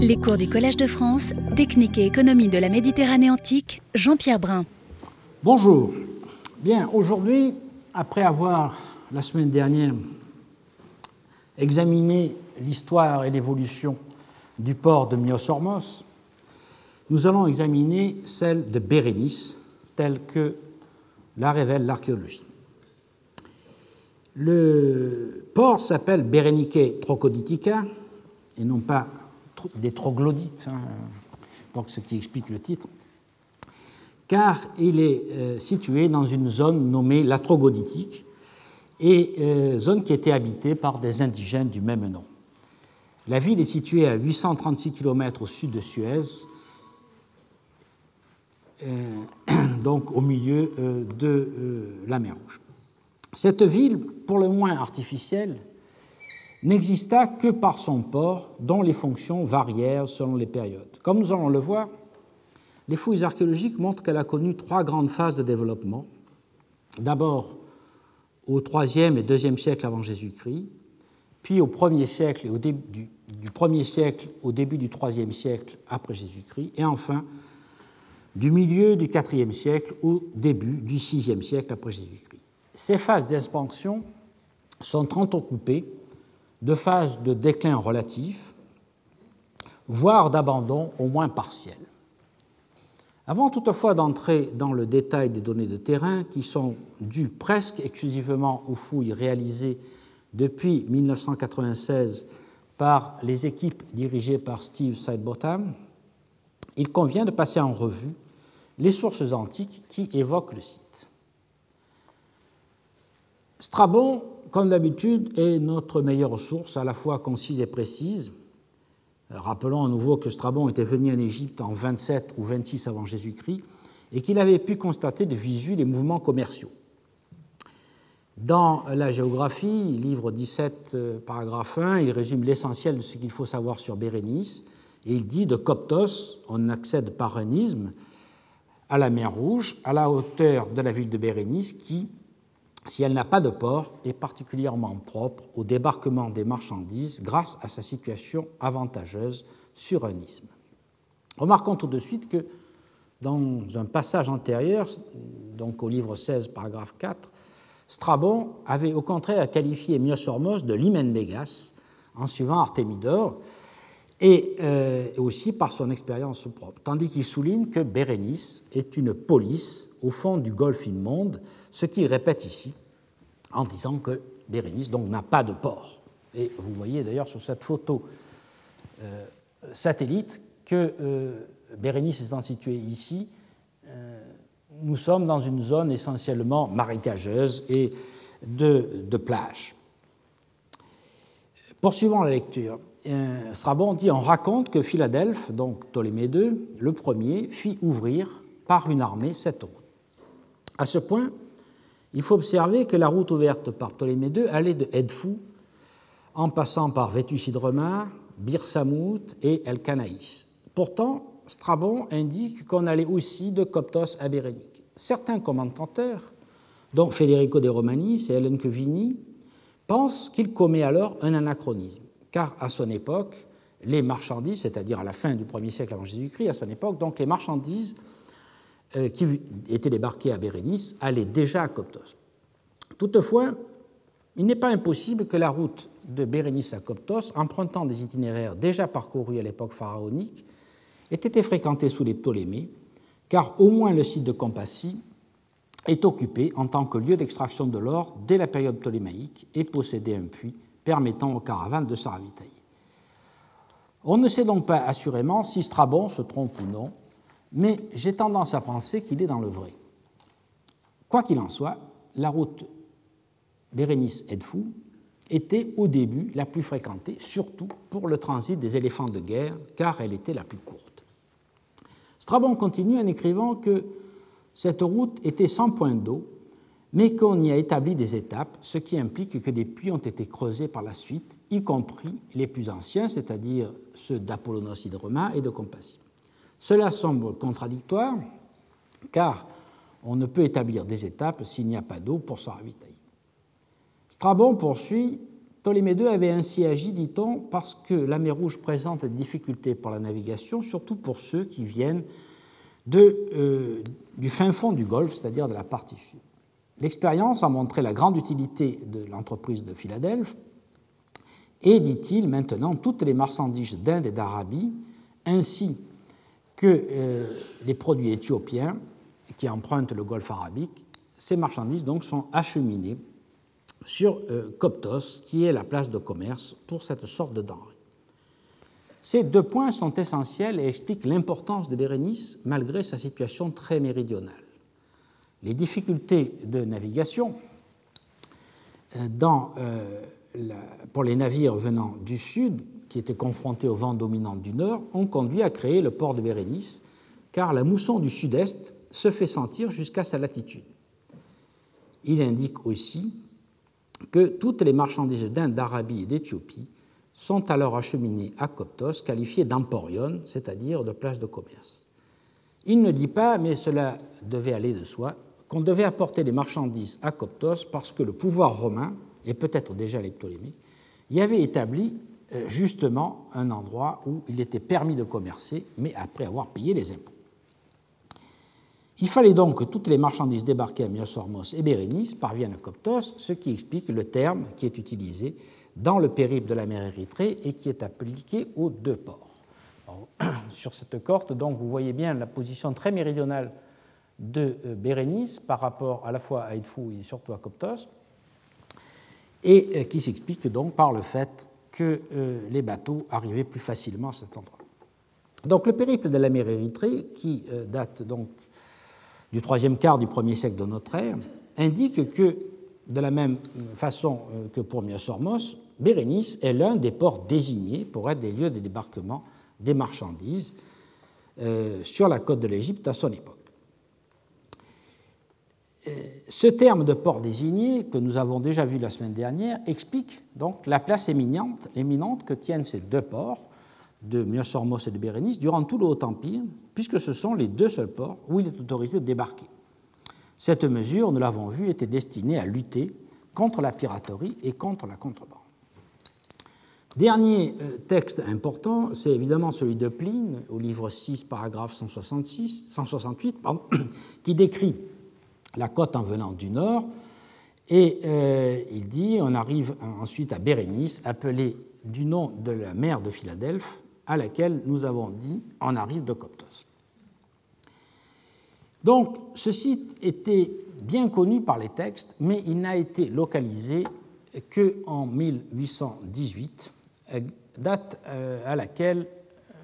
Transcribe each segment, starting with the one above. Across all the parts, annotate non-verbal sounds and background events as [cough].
Les cours du Collège de France, Technique et économie de la Méditerranée antique, Jean-Pierre Brun. Bonjour. Bien, aujourd'hui, après avoir, la semaine dernière, examiné l'histoire et l'évolution du port de Myosormos, nous allons examiner celle de Bérénice, telle que la révèle l'archéologie. Le port s'appelle Berenike Trocoditica, et non pas des troglodytes, hein, donc ce qui explique le titre, car il est euh, situé dans une zone nommée la Trogoditique, et euh, zone qui était habitée par des indigènes du même nom. La ville est située à 836 km au sud de Suez, euh, [clears throat] donc au milieu de la mer Rouge. Cette ville, pour le moins artificielle, n'exista que par son port, dont les fonctions varièrent selon les périodes. Comme nous allons le voir, les fouilles archéologiques montrent qu'elle a connu trois grandes phases de développement. D'abord au IIIe et IIe siècle avant Jésus-Christ, puis au 1er siècle et au début du, 1er siècle au début du IIIe siècle après Jésus-Christ, et enfin du milieu du IVe siècle au début du VIe siècle après Jésus-Christ. Ces phases d'expansion sont entrecoupées de phases de déclin relatif, voire d'abandon au moins partiel. Avant toutefois d'entrer dans le détail des données de terrain qui sont dues presque exclusivement aux fouilles réalisées depuis 1996 par les équipes dirigées par Steve Sidebottom, il convient de passer en revue les sources antiques qui évoquent le site. Strabon comme d'habitude, est notre meilleure source, à la fois concise et précise. Rappelons à nouveau que Strabon était venu en Égypte en 27 ou 26 avant Jésus-Christ et qu'il avait pu constater de visu les mouvements commerciaux. Dans la géographie, livre 17, euh, paragraphe 1, il résume l'essentiel de ce qu'il faut savoir sur Bérénice et il dit de Coptos, on accède par un isthme à la mer Rouge, à la hauteur de la ville de Bérénice, qui, si elle n'a pas de port, est particulièrement propre au débarquement des marchandises grâce à sa situation avantageuse sur un isthme. Remarquons tout de suite que dans un passage antérieur, donc au livre 16, paragraphe 4, Strabon avait au contraire qualifié Myosormos de l'hymen Mégas en suivant Artémidore et euh, aussi par son expérience propre, tandis qu'il souligne que Bérénice est une police au fond du golfe immonde ce qu'il répète ici en disant que Bérénice n'a pas de port. Et vous voyez d'ailleurs sur cette photo euh, satellite que euh, Bérénice étant située ici, euh, nous sommes dans une zone essentiellement marécageuse et de, de plage. Poursuivons la lecture. Strabon dit on raconte que Philadelphe, donc Ptolémée II, le premier, fit ouvrir par une armée cette route. À ce point, il faut observer que la route ouverte par Ptolémée II allait de Edfou, en passant par Vétusidrema, Bir Samout et El Canaïs. Pourtant, Strabon indique qu'on allait aussi de Coptos à Bérénique. Certains commentateurs, dont Federico de Romanis et Hélène Cuvini, pensent qu'il commet alors un anachronisme, car à son époque, les marchandises, c'est-à-dire à la fin du 1er siècle avant Jésus-Christ, à son époque, donc les marchandises qui était débarqué à Bérénice allait déjà à Coptos. Toutefois, il n'est pas impossible que la route de Bérénice à Coptos, empruntant des itinéraires déjà parcourus à l'époque pharaonique, ait été fréquentée sous les Ptolémées, car au moins le site de Compassie est occupé en tant que lieu d'extraction de l'or dès la période ptolémaïque et possédait un puits permettant aux caravanes de se ravitailler. On ne sait donc pas assurément si Strabon se trompe ou non, mais j'ai tendance à penser qu'il est dans le vrai. Quoi qu'il en soit, la route Bérénice-Edfou était au début la plus fréquentée, surtout pour le transit des éléphants de guerre, car elle était la plus courte. Strabon continue en écrivant que cette route était sans point d'eau, mais qu'on y a établi des étapes, ce qui implique que des puits ont été creusés par la suite, y compris les plus anciens, c'est-à-dire ceux d'Apollonos Hydroma et de Compassie. Cela semble contradictoire, car on ne peut établir des étapes s'il n'y a pas d'eau pour se ravitailler. Strabon poursuit Ptolémée II avait ainsi agi, dit-on, parce que la mer Rouge présente des difficultés pour la navigation, surtout pour ceux qui viennent euh, du fin fond du Golfe, c'est-à-dire de la partie sud. L'expérience a montré la grande utilité de l'entreprise de Philadelphie et, dit-il, maintenant, toutes les marchandises d'Inde et d'Arabie, ainsi que euh, les produits éthiopiens qui empruntent le Golfe arabique, ces marchandises donc sont acheminées sur euh, Coptos, qui est la place de commerce pour cette sorte de denrée. Ces deux points sont essentiels et expliquent l'importance de Bérénice malgré sa situation très méridionale. Les difficultés de navigation euh, euh, pour les navires venant du sud, qui étaient confrontés au vent dominant du nord, ont conduit à créer le port de Bérénice, car la mousson du sud-est se fait sentir jusqu'à sa latitude. Il indique aussi que toutes les marchandises d'Inde, d'Arabie et d'Éthiopie sont alors acheminées à Coptos, qualifiées d'emporion, c'est-à-dire de place de commerce. Il ne dit pas, mais cela devait aller de soi, qu'on devait apporter les marchandises à Coptos parce que le pouvoir romain, et peut-être déjà les Ptolémées, y avait établi justement un endroit où il était permis de commercer, mais après avoir payé les impôts. Il fallait donc que toutes les marchandises débarquées à Myosormos et Bérénice parviennent à Coptos, ce qui explique le terme qui est utilisé dans le périple de la mer Érythrée et qui est appliqué aux deux ports. [clears throat] sur cette carte, donc, vous voyez bien la position très méridionale de euh, Bérénice par rapport à la fois à Edfou et surtout à Coptos, et euh, qui s'explique donc par le fait que euh, les bateaux arrivaient plus facilement à cet endroit. Donc le périple de la mer Érythrée, qui date donc du troisième quart du premier siècle de notre ère, indique que, de la même façon euh, que pour Myosormos, Bérénice est l'un des ports désignés pour être des lieux de débarquement des marchandises euh, sur la côte de l'Égypte à son époque. Ce terme de port désigné, que nous avons déjà vu la semaine dernière, explique donc la place éminente, éminente que tiennent ces deux ports de Myosormos et de Bérénice durant tout le Haut-Empire, puisque ce sont les deux seuls ports où il est autorisé de débarquer. Cette mesure, nous l'avons vu, était destinée à lutter contre la piraterie et contre la contrebande. Dernier euh, texte important, c'est évidemment celui de Pline, au livre 6, paragraphe 166, 168, pardon, [coughs] qui décrit la côte en venant du nord. Et euh, il dit on arrive ensuite à Bérénice, appelée du nom de la mer de Philadelphie, à laquelle nous avons dit en arrive de Coptos. Donc ce site était bien connu par les textes, mais il n'a été localisé qu'en 1818, date euh, à laquelle euh,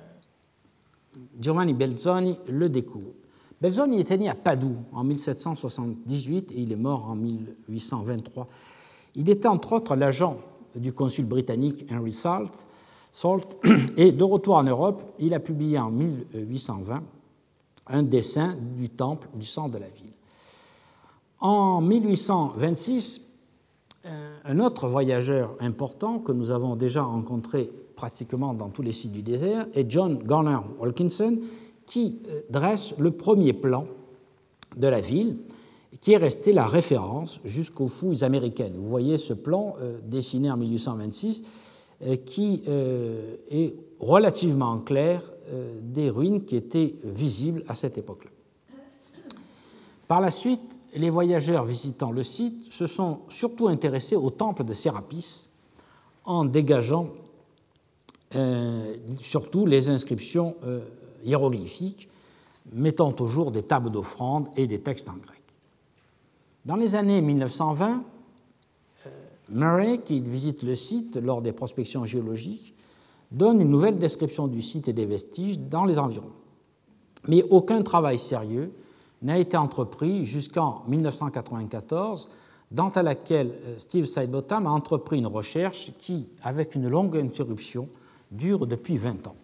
Giovanni Belzoni le découvre. Belzoni était né à Padoue en 1778 et il est mort en 1823. Il était entre autres l'agent du consul britannique Henry Salt, Salt, [clears throat] et de retour en Europe, il a publié en 1820 un dessin du temple du centre de la ville. En 1826, euh, un autre voyageur important que nous avons déjà rencontré pratiquement dans tous les sites du désert est John Garner Wilkinson, qui euh, dresse le premier plan de la ville qui est resté la référence jusqu'aux fouilles américaines. Vous voyez ce plan euh, dessiné en 1826 euh, qui est relativement clair des ruines qui étaient visibles à cette époque-là. Par la suite, les voyageurs visitant le site se sont surtout intéressés au temple de Sérapis en dégageant surtout les inscriptions hiéroglyphiques mettant au jour des tables d'offrande et des textes en grec. Dans les années 1920, euh, Murray, qui visite le site lors des prospections géologiques, donne une nouvelle description du site et des vestiges dans les environs. Mais aucun travail sérieux n'a été entrepris jusqu'en 1994, dans laquelle euh, Steve Sidebottom a entrepris une recherche qui, avec une longue interruption, dure depuis 20 ans.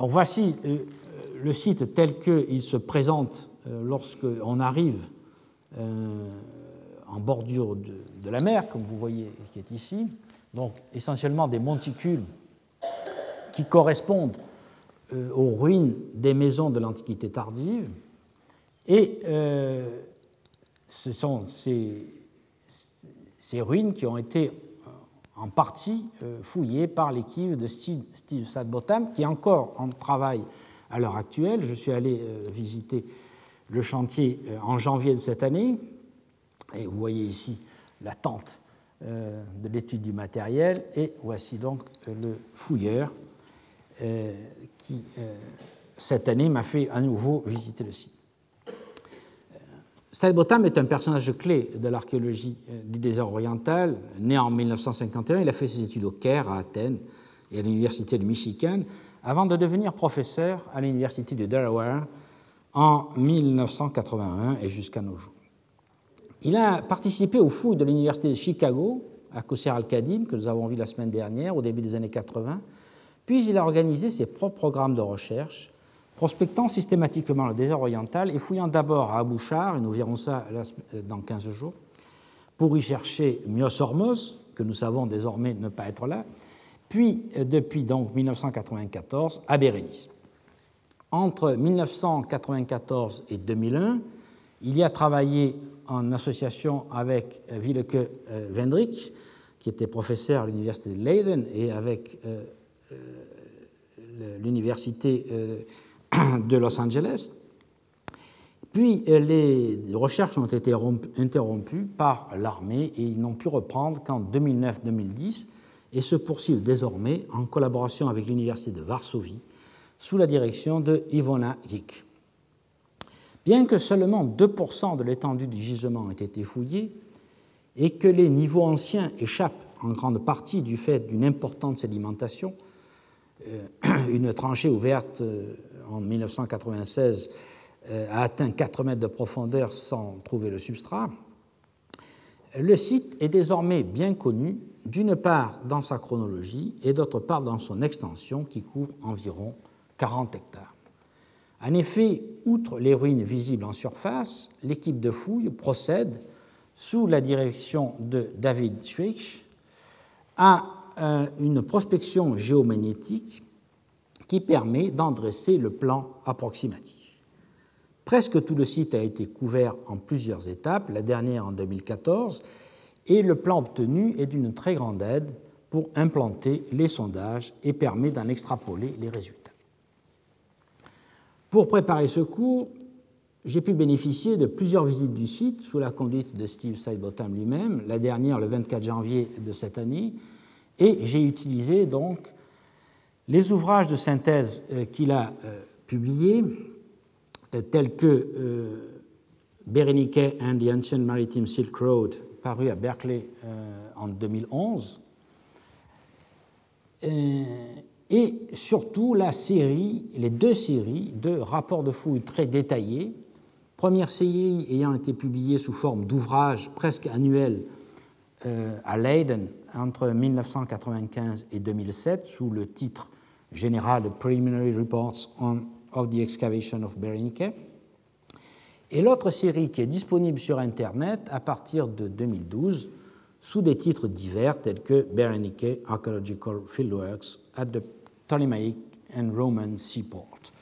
Donc voici euh, le site tel qu'il se présente lorsqu'on arrive euh, en bordure de, la mer, comme vous voyez qui est ici, donc essentiellement des monticules qui correspondent euh, aux ruines des maisons de l'Antiquité tardive. Et euh, ce sont ces ruines qui ont été en partie fouillées par l'équipe de Steve Sadbotham, qui est encore en travail à l'heure actuelle. Je suis allé visiter le chantier en janvier de cette année, et vous voyez ici la tente de l'étude du matériel, et voici donc le fouilleur qui cette année m'a fait à nouveau visiter le site. Botham est un personnage clé de l'archéologie euh, du désert oriental. Né en 1951, il a fait ses études au Caire, à Athènes et à l'Université de Michigan, avant de devenir professeur à l'Université de Delaware en 1981 et jusqu'à nos jours. Il a participé aux fouilles de l'Université de Chicago, à Qusser al-Khadim, que nous avons vu la semaine dernière, au début des années 80, puis il a organisé ses propres programmes de recherche prospectant systématiquement le désert oriental et fouillant d'abord à Abouchar, et nous verrons ça dans 15 jours, pour y chercher Myosormos, que nous savons désormais ne pas être là, puis euh, depuis donc 1994 à Bérénice. Entre 1994 et 2001, il y a travaillé en association avec Willeke euh, Wendrick, qui était professeur à l'université de Leiden, et avec euh, l'université [clears throat] de Los Angeles. Puis euh, les recherches ont été interrompues par l'armée et ils n'ont pu reprendre qu'en 2009-2010 et se poursuivent désormais en collaboration avec l'Université de Varsovie sous la direction de Ivona Zik. Bien que seulement 2% de l'étendue du gisement ait été fouillé et que les niveaux anciens échappent en grande partie du fait d'une importante sédimentation, euh, [clears throat] une tranchée ouverte euh, en 1996 euh, a atteint 4 mètres de profondeur sans trouver le substrat, le site est désormais bien connu, d'une part dans sa chronologie et d'autre part dans son extension qui couvre environ 40 hectares. En effet, outre les ruines visibles en surface, l'équipe de fouilles procède, sous la direction de David Schweich, à euh, une prospection géomagnétique qui permet d'endresser le plan approximatif. Presque tout le site a été couvert en plusieurs étapes, la dernière en 2014, et le plan obtenu est d'une très grande aide pour implanter les sondages et permet d'en extrapoler les résultats. Pour préparer ce cours, j'ai pu bénéficier de plusieurs visites du site sous la conduite de Steve Sidebottom lui-même, la dernière le 24 janvier de cette année, et j'ai utilisé donc les ouvrages de synthèse euh, qu'il a euh, publiés, euh, tels que Berenike and the Ancient Maritime Silk Road, paru à Berkeley en 2011, et surtout la série, les deux séries de rapports de fouilles très détaillés, première série ayant été publiée sous forme d'ouvrages presque annuels à Leiden entre 1995 et 2007 sous le titre général Preliminary Reports on, of the Excavation of Berenike. Et l'autre série qui est disponible sur Internet à partir de 2012 sous des titres divers tels que Berenike Archaeological Fieldworks at the Ptolemaic and Roman Seaport.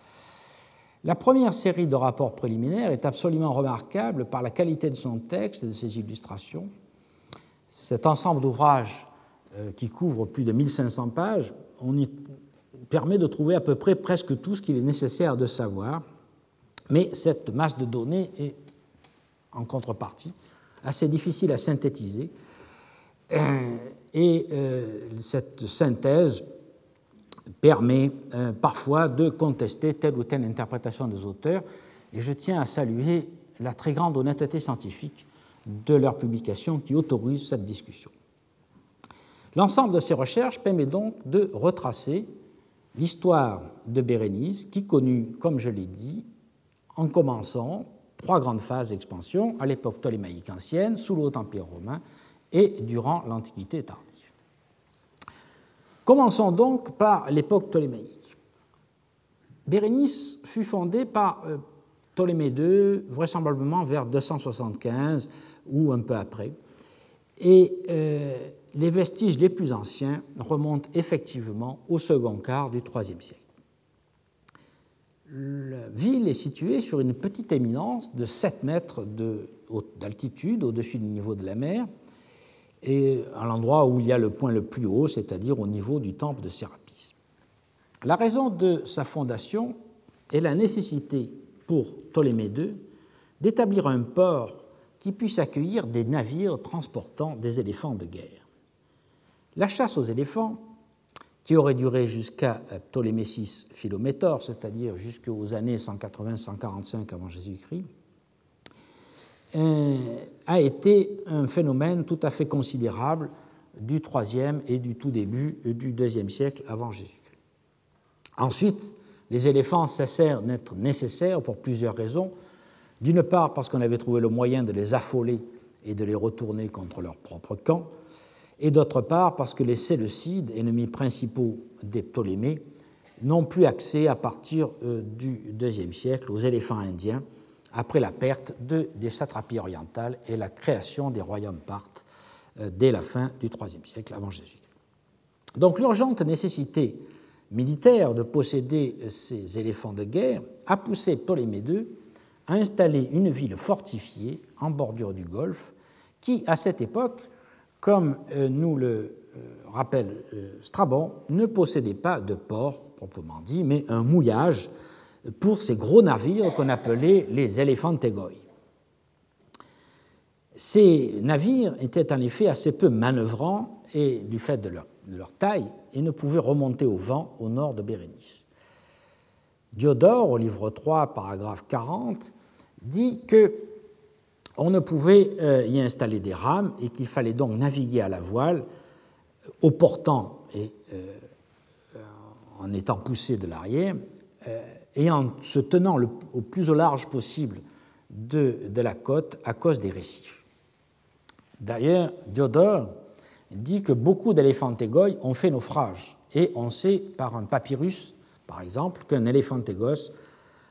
La première série de rapports préliminaires est absolument remarquable par la qualité de son texte et de ses illustrations. Cet ensemble d'ouvrages euh, qui couvre plus de 1500 pages, on y permet de trouver à peu près presque tout ce qu'il est nécessaire de savoir, mais cette masse de données est, en contrepartie, assez difficile à synthétiser, euh, et euh, cette synthèse permet euh, parfois de contester telle ou telle interprétation des auteurs, et je tiens à saluer la très grande honnêteté scientifique de leur publication qui autorise cette discussion. L'ensemble de ces recherches permet donc de retracer l'histoire de Bérénice, qui connut, comme je l'ai dit, en commençant trois grandes phases d'expansion à l'époque ptolémaïque ancienne, sous le Haut-Empire romain et durant l'Antiquité tardive. Commençons donc par l'époque ptolémaïque. Bérénice fut fondée par euh, Ptolémée II, vraisemblablement vers 275 ou un peu après, et euh, les vestiges les plus anciens remontent effectivement au second quart du IIIe siècle. La ville est située sur une petite éminence de 7 mètres d'altitude au-dessus du niveau de la mer et à l'endroit où il y a le point le plus haut, c'est-à-dire au niveau du temple de Sérapis. La raison de sa fondation est la nécessité pour Ptolémée II d'établir un port qui puisse accueillir des navires transportant des éléphants de guerre. La chasse aux éléphants, qui aurait duré jusqu'à Ptolémée VI Philométor, c'est-à-dire jusqu'aux années 180-145 avant Jésus-Christ, euh, a été un phénomène tout à fait considérable du IIIe et du tout début du IIe siècle avant Jésus-Christ. Ensuite, les éléphants cessèrent d'être nécessaires pour plusieurs raisons. D'une part, parce qu'on avait trouvé le moyen de les affoler et de les retourner contre leur propre camp, et d'autre part, parce que les Séleucides, ennemis principaux des Ptolémées, n'ont plus accès à partir euh, du IIe siècle aux éléphants indiens après la perte de, des satrapies orientales et la création des royaumes parthes euh, dès la fin du IIIe siècle avant Jésus. Donc l'urgente nécessité militaire de posséder ces éléphants de guerre a poussé Ptolémée II à installer une ville fortifiée en bordure du Golfe qui, à cette époque, comme euh, nous le euh, rappelle Strabon, ne possédait pas de port proprement dit, mais un mouillage pour ces gros navires qu'on appelait les éléphantégoïs. Ces navires étaient en effet assez peu manœuvrants et du fait de leur, taille et ne pouvaient remonter au vent au nord de Bérénice. Diodore, au livre 3, paragraphe 40, dit que on ne pouvait euh, y installer des rames et qu'il fallait donc naviguer à la voile, au portant et euh, en étant poussé de l'arrière, euh, et en se tenant au plus au large possible de, la côte à cause des récifs. D'ailleurs, Diodore dit que beaucoup d'éléphantégoïs ont fait naufrage, et on sait par un papyrus, par exemple, qu'un éléphantégos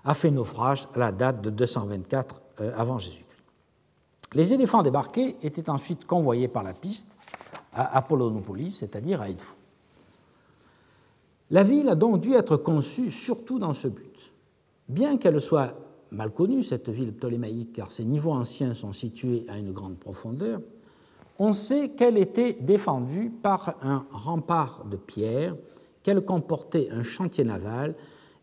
a fait naufrage à la date de 224 euh, avant Jésus-Christ. Les éléphants débarqués étaient ensuite convoyés par la piste à Apollonopolis, c'est-à-dire à Edfou. La ville a donc dû être conçue surtout dans ce but. Bien qu'elle soit mal connue, cette ville ptolémaïque, car ses niveaux anciens sont situés à une grande profondeur, on sait qu'elle était défendue par un rempart de pierre, qu'elle comportait un chantier naval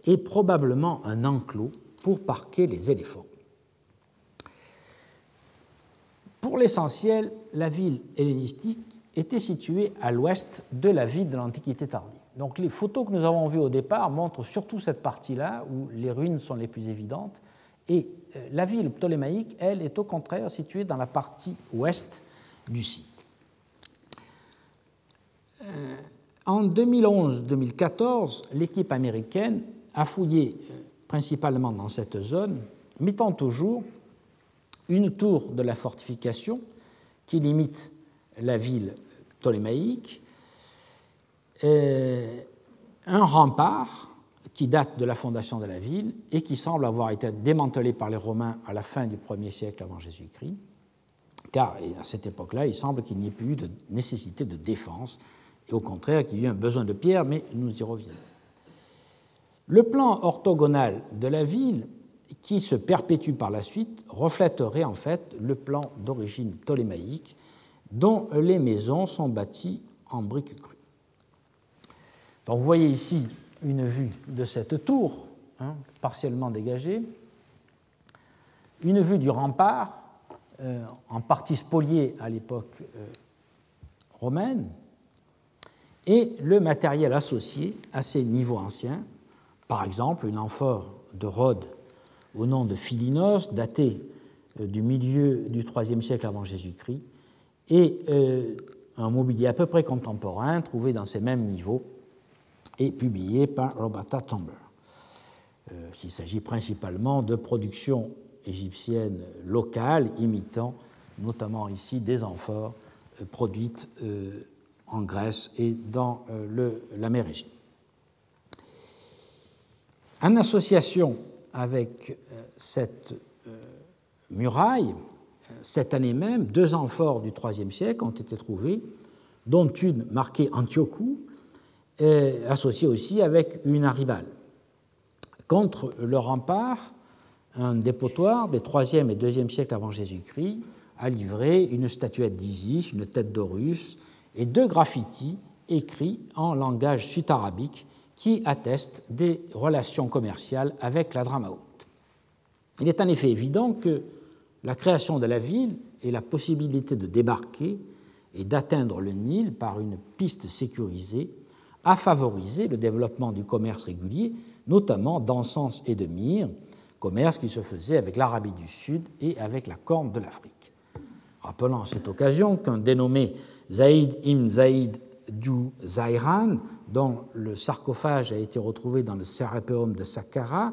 et probablement un enclos pour parquer les éléphants. Pour l'essentiel, la ville hellénistique était située à l'ouest de la ville de l'Antiquité tardive. Donc les photos que nous avons vues au départ montrent surtout cette partie-là où les ruines sont les plus évidentes. Et euh, la ville ptolémaïque, elle, est au contraire située dans la partie ouest du site. Euh, en 2011-2014, l'équipe américaine a fouillé euh, principalement dans cette zone, mettant toujours une tour de la fortification qui limite la ville ptolémaïque, euh, un rempart qui date de la fondation de la ville et qui semble avoir été démantelé par les Romains à la fin du 1er siècle avant Jésus-Christ, car à cette époque-là, il semble qu'il n'y ait plus eu de nécessité de défense, et au contraire qu'il y ait eu un besoin de pierre, mais nous y reviendrons. Le plan orthogonal de la ville, qui se perpétue par la suite, reflèterait en fait le plan d'origine ptolémaïque, dont les maisons sont bâties en briques crues. Donc vous voyez ici une vue de cette tour, hein, partiellement dégagée, une vue du rempart, euh, en partie spolié à l'époque euh, romaine, et le matériel associé à ces niveaux anciens, par exemple une amphore de Rhodes au nom de Philinos, datée euh, du milieu du IIIe siècle avant Jésus-Christ, et un mobilier à peu près contemporain trouvé dans ces mêmes niveaux et publié par Roberta Tomber. Euh, il s'agit principalement de productions égyptiennes locales imitant notamment ici des amphores euh, produites euh, en Grèce et dans la mer. En association avec cette muraille, cette année même, deux amphores du IIIe siècle ont été trouvées, dont une marquée Antiochou associé aussi avec une arribale. Contre le rempart, un dépotoir des 3e et 2e siècles avant Jésus-Christ, a livré une statuette d'Isis, une tête d'Horus et deux graffitis écrits en langage sud-arabique qui attestent des relations commerciales avec la Dramaout. Il est en effet évident que la création de la ville et la possibilité de débarquer et d'atteindre le Nil par une piste sécurisée a favorisé le développement du commerce régulier, notamment d'encens et de myrrhe, commerce qui se faisait avec l'Arabie du Sud et avec la Corne de l'Afrique. Rappelons à cette occasion qu'un dénommé Zaïd ibn Zaïd du Zairan, dont le sarcophage a été retrouvé dans le Sérapéum de Saqqara,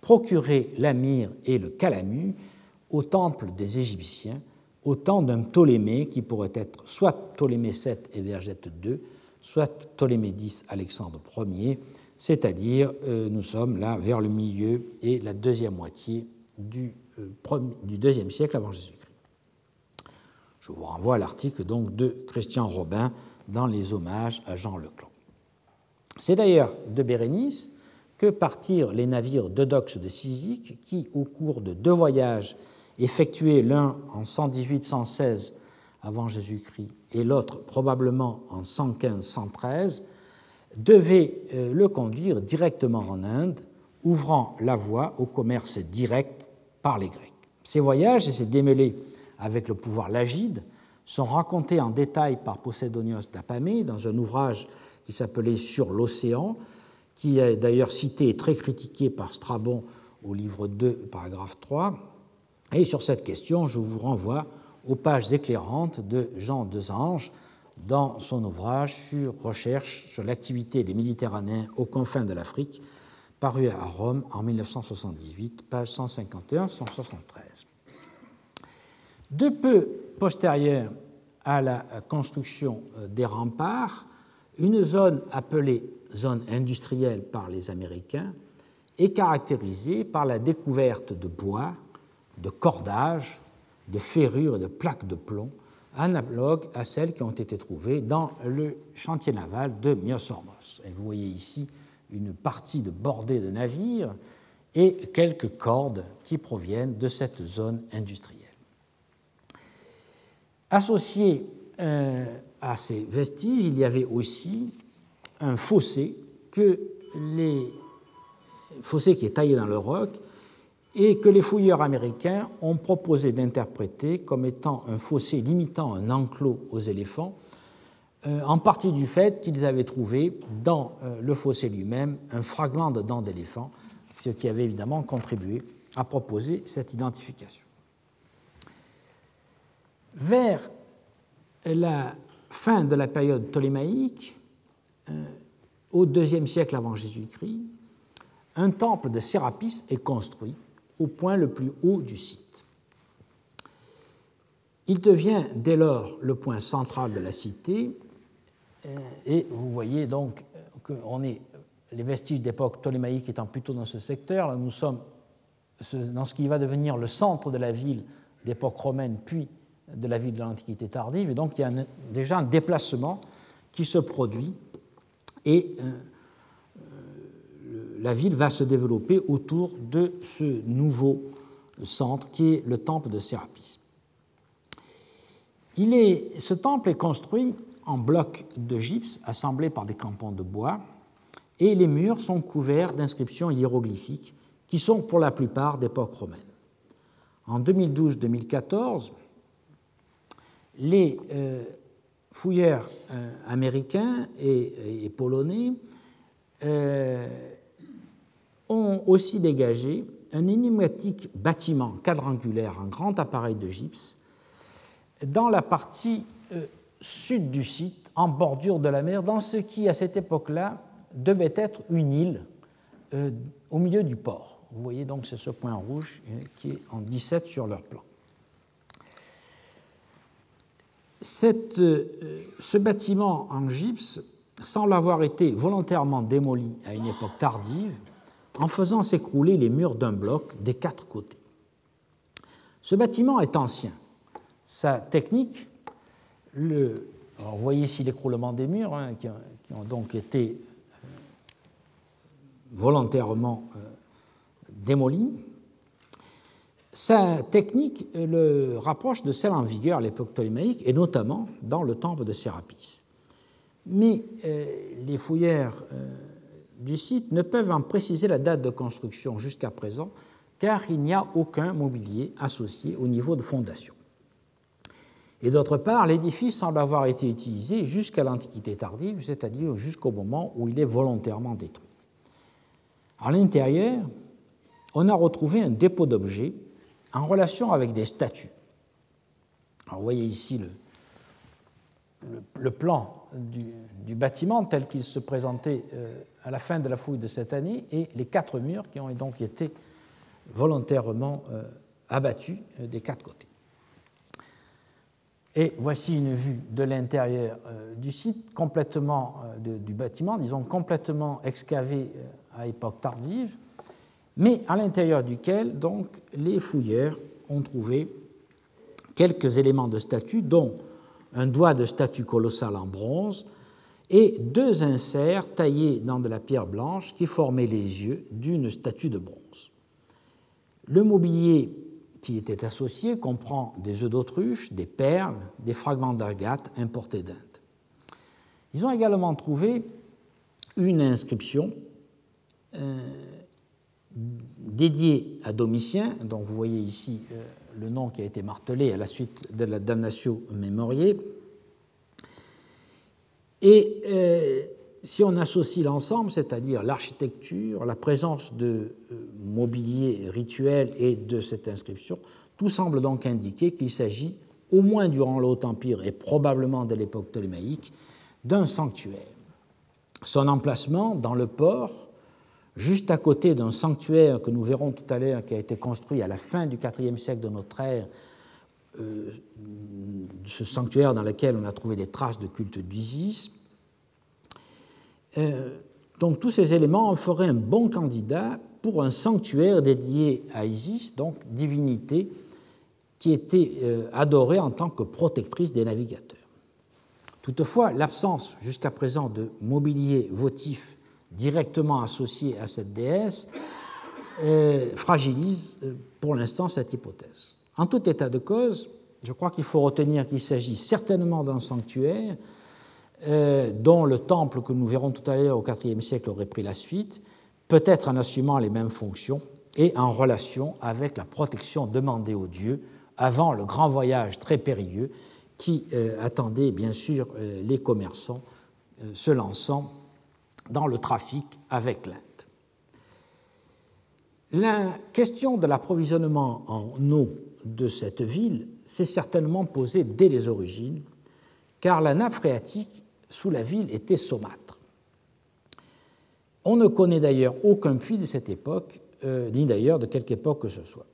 procurait l'amir et le calamu au temple des Égyptiens, au temps d'un Ptolémée qui pourrait être soit Ptolémée VII et Vergette II, soit Ptolémée X Alexandre Ier, c'est-à-dire euh, nous sommes là vers le milieu et la deuxième moitié du, euh, du deuxième siècle avant Jésus-Christ. Je vous renvoie à l'article donc de Christian Robin dans les hommages à Jean Leclos. C'est d'ailleurs de Bérénice que partirent les navires d'Eudoxe de Cyzique qui, au cours de deux voyages effectués l'un en 118-116 avant Jésus-Christ et l'autre probablement en 115-113, devaient euh, le conduire directement en Inde, ouvrant la voie au commerce direct par les Grecs. Ces voyages et ces démêlés avec le pouvoir lagide sont racontés en détail par Posédonios d'Apamée dans un ouvrage qui s'appelait Sur l'océan, qui est d'ailleurs cité et très critiqué par Strabon au livre 2, paragraphe 3. Et sur cette question, je vous renvoie aux pages éclairantes de Jean Desanges dans son ouvrage sur recherche sur l'activité des Méditerranéens aux confins de l'Afrique, paru à Rome en 1978, page 151-173. De peu postérieure à la construction euh, des remparts, une zone appelée zone industrielle par les Américains est caractérisée par la découverte de bois, de cordages, de ferrures et de plaques de plomb, analogues à celles qui ont été trouvées dans le chantier naval de Myosormos. Et vous voyez ici une partie de bordée de navires et quelques cordes qui proviennent de cette zone industrielle. Associé euh, à ces vestiges, il y avait aussi un fossé que les fossé qui est taillé dans le roc et que les fouilleurs américains ont proposé d'interpréter comme étant un fossé limitant un enclos aux éléphants, euh, en partie du fait qu'ils avaient trouvé dans euh, le fossé lui-même un fragment de dents d'éléphant, ce qui avait évidemment contribué à proposer cette identification. Vers la fin de la période ptolémaïque, euh, au IIe siècle avant Jésus-Christ, un temple de Sérapis est construit au point le plus haut du site. Il devient dès lors le point central de la cité, euh, et vous voyez donc qu'on est les vestiges d'époque ptolémaïque étant plutôt dans ce secteur. Là, nous sommes dans ce qui va devenir le centre de la ville d'époque romaine, puis de la ville de l'Antiquité tardive, et donc il y a déjà un déplacement qui se produit, et euh, euh, la ville va se développer autour de ce nouveau centre qui est le temple de Sérapis. Il ce temple est construit en blocs de gypse assemblés par des crampons de bois, et les murs sont couverts d'inscriptions hiéroglyphiques qui sont pour la plupart d'époque romaine. En 2012-2014, les euh, fouilleurs euh, américains et, polonais euh, ont aussi dégagé un énigmatique bâtiment quadrangulaire, un grand appareil de gypse, dans la partie sud du site, en bordure de la mer, dans ce qui, à cette époque-là, devait être une île au milieu du port. Vous voyez donc, c'est ce point rouge qui est en 17 sur leur plan. Euh, ce bâtiment en gypse semble avoir été volontairement démoli à une époque tardive en faisant s'écrouler les murs d'un bloc des quatre côtés. Ce bâtiment est ancien. Sa technique, vous voyez ici l'écroulement des murs hein, qui, ont, donc été euh, volontairement euh, démolis. Sa technique le rapproche de celle en vigueur à l'époque ptolémaïque, et notamment dans le temple de Sérapis. Mais euh, les fouilleurs euh, du site ne peuvent en préciser la date de construction jusqu'à présent, car il n'y a aucun mobilier associé au niveau de fondation. Et d'autre part, l'édifice semble avoir été utilisé jusqu'à l'Antiquité tardive, c'est-à-dire jusqu'au moment où il est volontairement détruit. À l'intérieur, on a retrouvé un dépôt d'objets en relation avec des statues. vous voyez ici le, plan du, bâtiment tel qu'il se présentait euh, à la fin de la fouille de cette année et les quatre murs qui ont donc été volontairement euh, abattus euh, des quatre côtés. Et voici une vue de l'intérieur du site, complètement du bâtiment, disons complètement excavé à époque tardive, mais à l'intérieur duquel donc les fouilleurs ont trouvé quelques éléments de statue, dont un doigt de statue colossale en bronze et deux inserts taillés dans de la pierre blanche qui formaient les yeux d'une statue de bronze. Le mobilier qui était associé comprend des œufs d'autruche, des perles, des fragments d'agate importés d'Inde. Ils ont également trouvé une inscription euh, dédié à Domitien, dont vous voyez ici euh, le nom qui a été martelé à la suite de la damnatio memoriae. Et euh, si on associe l'ensemble, c'est-à-dire l'architecture, la présence de euh, mobilier rituel et de cette inscription, tout semble donc indiquer qu'il s'agit, au moins durant le Haut-Empire et probablement de l'époque ptolémaïque, d'un sanctuaire. Son emplacement dans le port juste à côté d'un sanctuaire que nous verrons tout à l'heure, qui a été construit à la fin du IVe siècle de notre ère, euh, ce sanctuaire dans lequel on a trouvé des traces de culte d'Isis. Euh, donc tous ces éléments en feraient un bon candidat pour un sanctuaire dédié à Isis, donc divinité qui était euh, adorée en tant que protectrice des navigateurs. Toutefois, l'absence jusqu'à présent de mobilier votif directement associé à cette déesse euh, fragilise euh, pour l'instant cette hypothèse. En tout état de cause, je crois qu'il faut retenir qu'il s'agit certainement d'un sanctuaire euh, dont le temple que nous verrons tout à l'heure au IVe siècle aurait pris la suite, peut-être en assumant les mêmes fonctions et en relation avec la protection demandée aux dieux avant le grand voyage très périlleux qui attendait bien sûr les commerçants se lançant dans le trafic avec l'Inde. La question de l'approvisionnement en eau de cette ville s'est certainement posée dès les origines, car la nappe phréatique sous la ville était saumâtre. On ne connaît d'ailleurs aucun puits de cette époque, euh, ni d'ailleurs de quelque époque que ce soit.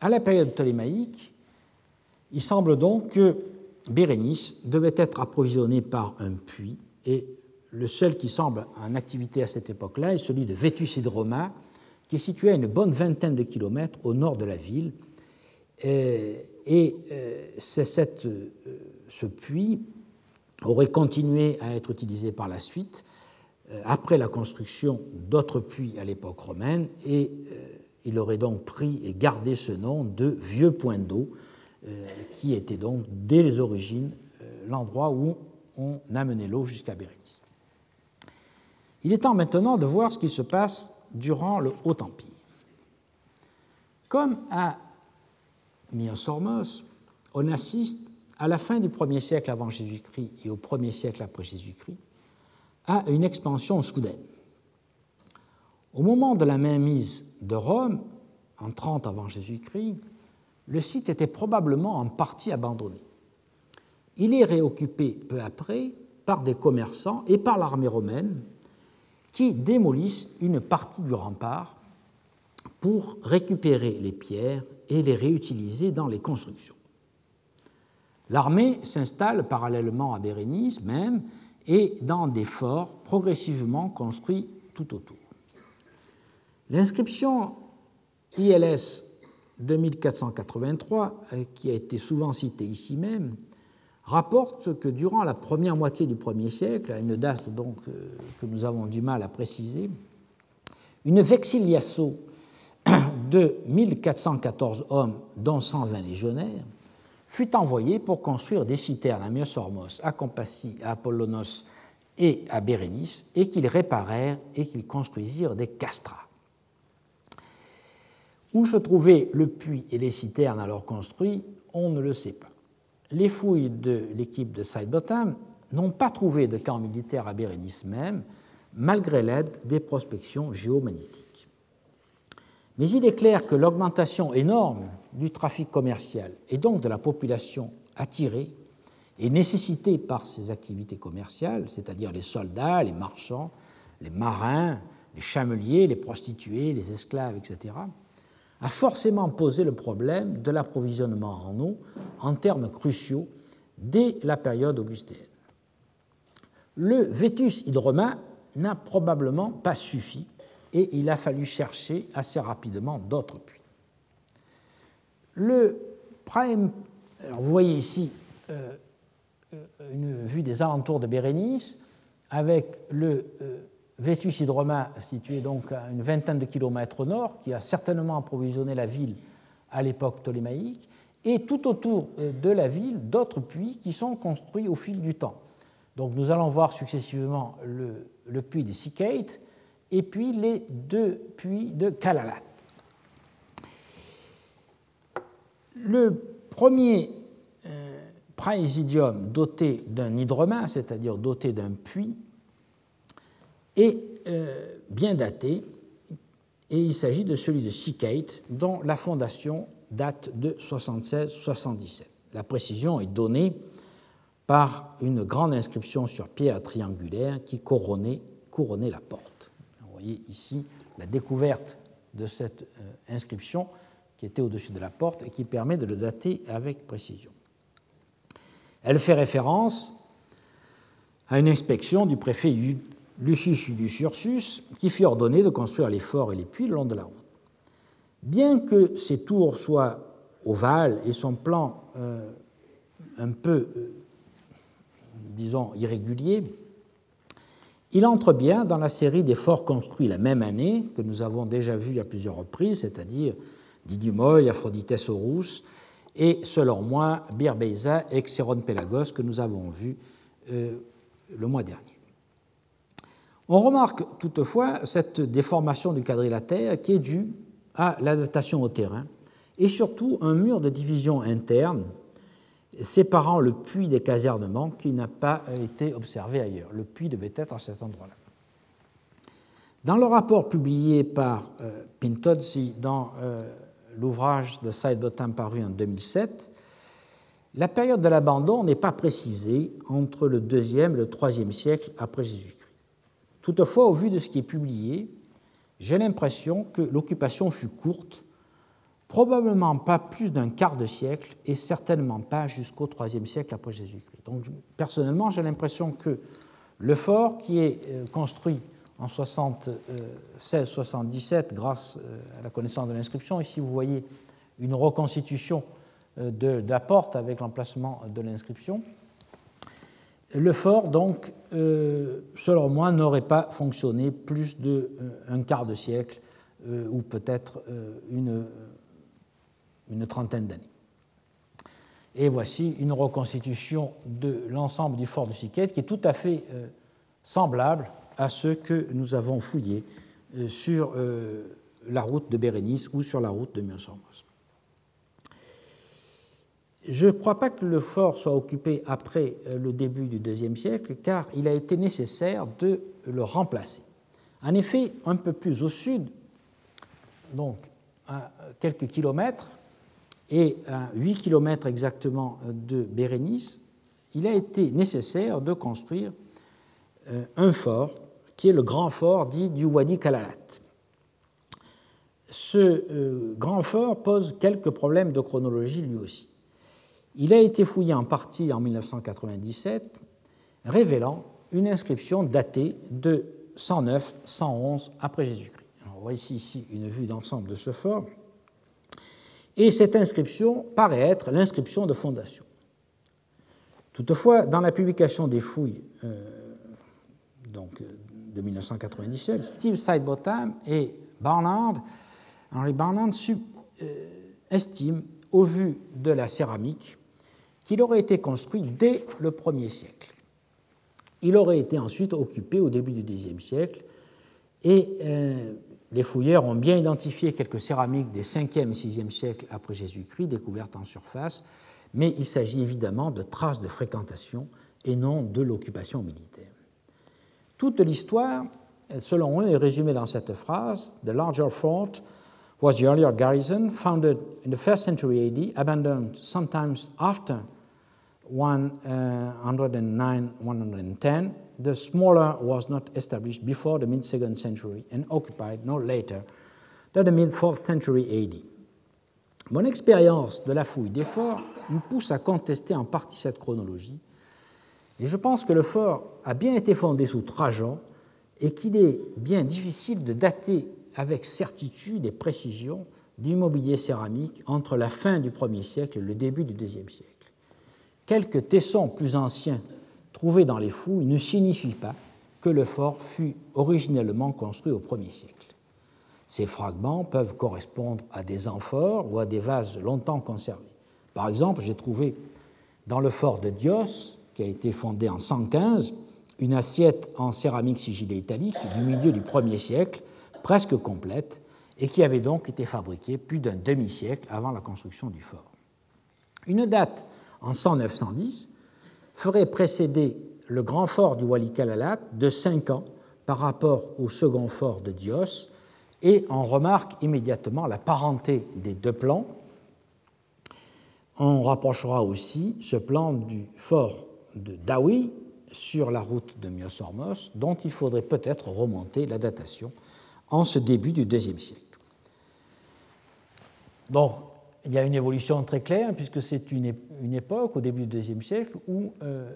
À la période ptolémaïque, il semble donc que Bérénice devait être approvisionné par un puits et le seul qui semble en activité à cette époque-là est celui de Vétus Hydroma, qui est situé à une bonne vingtaine de kilomètres au nord de la ville. Euh, et euh, cette, euh, ce puits aurait continué à être utilisé par la suite, après la construction d'autres puits à l'époque romaine, et il aurait donc pris et gardé ce nom de Vieux Point d'eau, qui était donc dès les origines l'endroit où on amenait l'eau jusqu'à Bérénice. Il est temps maintenant de voir ce qui se passe durant le Haut Empire. Comme à Myosormos, on assiste à la fin du 1er siècle avant Jésus-Christ et au 1er siècle après Jésus-Christ à une expansion soudaine. Au moment de la mainmise de Rome, en 30 avant Jésus-Christ, le site était probablement en partie abandonné. Il est réoccupé peu après par des commerçants et par l'armée romaine qui démolissent une partie du rempart pour récupérer les pierres et les réutiliser dans les constructions. L'armée s'installe parallèlement à Bérénice même et dans des forts progressivement construits tout autour. L'inscription ILS 2483, euh, qui a été souvent citée ici même, rapporte que durant la première moitié du premier siècle, à une date donc euh, que nous avons du mal à préciser, une vexiliasso [coughs] de 1414 hommes, dont 120 légionnaires, fut envoyé pour construire des citernes à Myosormos, à Compassie, à Apollonos et à Bérénice, et qu'ils réparèrent et qu'ils construisirent des castrats. Où se trouvait le puits et les citernes alors construits, on ne le sait pas. Les fouilles de l'équipe de Sidebottom n'ont pas trouvé de camp militaire à Bérénice même, malgré l'aide des prospections géomagnétiques. Mais il est clair que l'augmentation énorme du trafic commercial et donc de la population attirée et nécessitée par ces activités commerciales, c'est-à-dire les soldats, les marchands, les marins, les chameliers, les prostituées, les esclaves, etc., a forcément posé le problème de l'approvisionnement en eau en termes cruciaux dès la période augustéenne. Le Vétus hydroma n'a probablement pas suffi et il a fallu chercher assez rapidement d'autres puits. Le vous voyez ici euh, une vue des alentours de Bérénice avec le euh, Vétus hydroma situé donc à une vingtaine de kilomètres au nord, qui a certainement approvisionné la ville à l'époque ptolémaïque, et tout autour euh, de la ville d'autres puits qui sont construits au fil du temps. Donc nous allons voir successivement le, le puits de Sikate et puis les deux puits de Kalalat. Le premier euh, praesidium doté d'un hydromain, c'est-à-dire doté d'un puits, est euh, bien daté et il s'agit de celui de Sikate dont la fondation date de 76-77. La précision est donnée par une grande inscription sur pierre triangulaire qui couronnait, la porte. Vous voyez ici la découverte de cette euh, inscription qui était au-dessus de la porte et qui permet de le dater avec précision. Elle fait référence à une inspection du préfet Lucius Iulius Ursus qui fit ordonner de construire les forts et les puits le long de la route. Bien que ces tours soient ovales et son plan euh, un peu euh, disons, irrégulier, il entre bien dans la série des forts construits la même année, que nous avons déjà vu à plusieurs reprises, c'est-à-dire Didymoy, Aphroditès Horus, et selon moi, Birbeiza et Xéron Pélagos, que nous avons vus euh, le mois dernier. On remarque toutefois cette déformation du quadrilatère qui est due à l'adaptation au terrain et surtout un mur de division interne séparant le puits des casernements qui n'a pas été observé ailleurs. Le puits devait être à cet endroit-là. Dans le rapport publié par euh, Pintozzi dans euh, l'ouvrage de Sidebottom paru en 2007, la période de l'abandon n'est pas précisée entre le deuxième et le troisième siècle après Jésus-Christ. Toutefois, au vu de ce qui est publié, j'ai l'impression que l'occupation fut courte probablement pas plus d'un quart de siècle et certainement pas jusqu'au IIIe siècle après Jésus-Christ. Donc personnellement, j'ai l'impression que le fort qui est euh, construit en 76-77 grâce euh, à la connaissance de l'inscription, ici vous voyez une reconstitution euh, de, la porte avec l'emplacement de l'inscription, le fort, donc, selon moi, n'aurait pas fonctionné plus d'un quart de siècle ou peut-être une trentaine d'années. Et voici une reconstitution de l'ensemble du fort de Siquette qui est tout à fait euh, semblable à ce que nous avons fouillé euh, sur euh, la route de Bérénice ou sur la route de Myosormos. Je ne crois pas que le fort soit occupé après le début du IIe siècle, car il a été nécessaire de le remplacer. En effet, un peu plus au sud, donc à quelques kilomètres, et à 8 km exactement de Bérénice, il a été nécessaire de construire euh, un fort qui est le grand fort dit du Wadi Kalalat. Ce euh, grand fort pose quelques problèmes de chronologie lui aussi. Il a été fouillé en partie en 1997, révélant une inscription datée de 109-111 après Jésus-Christ. On voit ici une vue d'ensemble de ce fort. Et cette inscription paraît être l'inscription de fondation. Toutefois, dans la publication des fouilles euh, de 1997, Steve Sidebottom et Barnard Henry Barnard euh, estime, au vu de la céramique, qu'il aurait été construit dès le 1er siècle. Il aurait été ensuite occupé au début du Xe siècle et euh, les fouilleurs ont bien identifié quelques céramiques des 5e et 6e siècles après Jésus-Christ découvertes en surface, mais il s'agit évidemment de traces de fréquentation et non de l'occupation militaire. Toute l'histoire, selon eux, est résumée dans cette phrase The larger fort was the earlier garrison, founded in the first century AD, abandoned sometimes after 109 110. The smaller was not established before the mid second century and occupied no later than the mid fourth century AD. Mon expérience de la fouille des forts me pousse à contester en partie cette chronologie, et je pense que le fort a bien été fondé sous Trajan et qu'il est bien difficile de dater avec certitude et précision du mobilier céramique entre la fin du 1er siècle et le début du 2e siècle. Quelques tessons plus anciens trouvés dans les fouilles ne signifient pas que le fort fut originellement construit au 1er siècle. Ces fragments peuvent correspondre à des amphores ou à des vases longtemps conservés. Par exemple, j'ai trouvé dans le fort de Dios, qui a été fondé en 115, une assiette en céramique sigillée italique du milieu du 1er siècle, presque complète, et qui avait donc été fabriquée plus d'un demi-siècle avant la construction du fort. Une date en 109-110 ferait précéder le grand fort du Wali Kalalat de 5 ans par rapport au second fort de Dios, et on remarque immédiatement la parenté des deux plans. On rapprochera aussi ce plan du fort de Dawi sur la route de Myosormos, dont il faudrait peut-être remonter la datation en ce début du IIe siècle. Donc, il y a une évolution très claire, puisque c'est une, époque, au début du IIe siècle, où euh,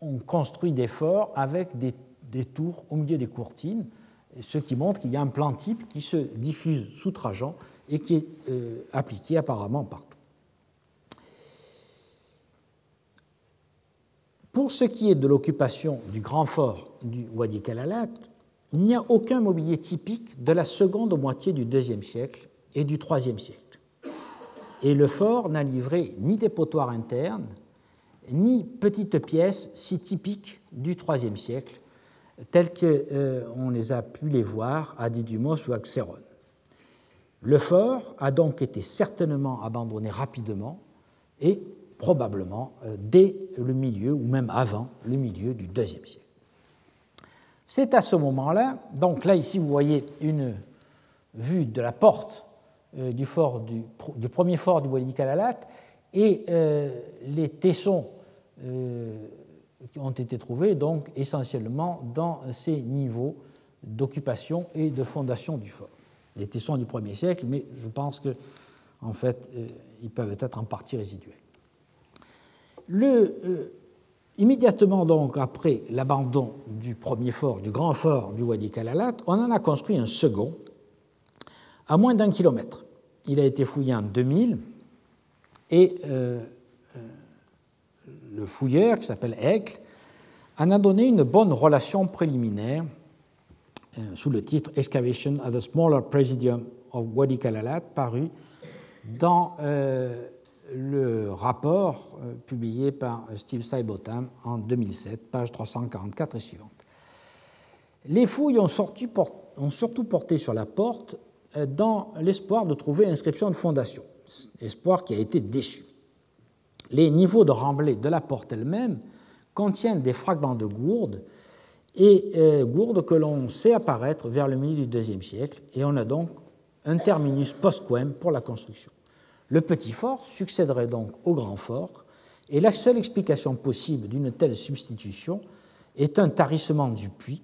on construit des forts avec des, tours au milieu des courtines, ce qui montre qu'il y a un plan type qui se diffuse sous Trajan et qui est euh, appliqué apparemment partout. Pour ce qui est de l'occupation du grand fort du Wadi Kalalat, il n'y a aucun mobilier typique de la seconde moitié du IIe siècle et du IIIe siècle. Et le fort n'a livré ni dépotoirs internes, ni petites pièces si typiques du IIIe siècle, telles qu'on euh, les a pu les voir à Didymos ou à Xéron. Le fort a donc été certainement abandonné rapidement et probablement euh, dès le milieu ou même avant le milieu du IIe siècle. C'est à ce moment-là, donc là ici vous voyez une vue de la porte euh, du, fort du, premier fort du Wadi Kalalat et euh, les tessons qui ont été trouvés donc essentiellement dans ces niveaux d'occupation et de fondation du fort. Les tessons du 1er siècle, mais je pense que fait, ils peuvent être en partie résiduels. Le, euh, immédiatement donc après l'abandon du premier fort, du grand fort du Wadi Kalalat, on en a construit un second à moins d'un kilomètre. Il a été fouillé en 2000 et euh, euh, le fouilleur, qui s'appelle Eckl, en a donné une bonne relation préliminaire sous le titre Excavation at the Smaller Presidium of Wadi Kalalat, paru dans le rapport euh, publié par Steve Steinbotham en 2007, page 344 et suivante. Les fouilles ont, surtout porté sur la porte euh, dans l'espoir de trouver l'inscription de fondation, espoir qui a été déçu. Les niveaux de remblai de la porte elle-même contiennent des fragments de gourdes, et euh, gourdes que l'on sait apparaître vers le milieu du IIe siècle, et on a donc un terminus post-quem pour la construction. Le petit fort succéderait donc au grand fort, et la seule explication possible d'une telle substitution est un tarissement du puits,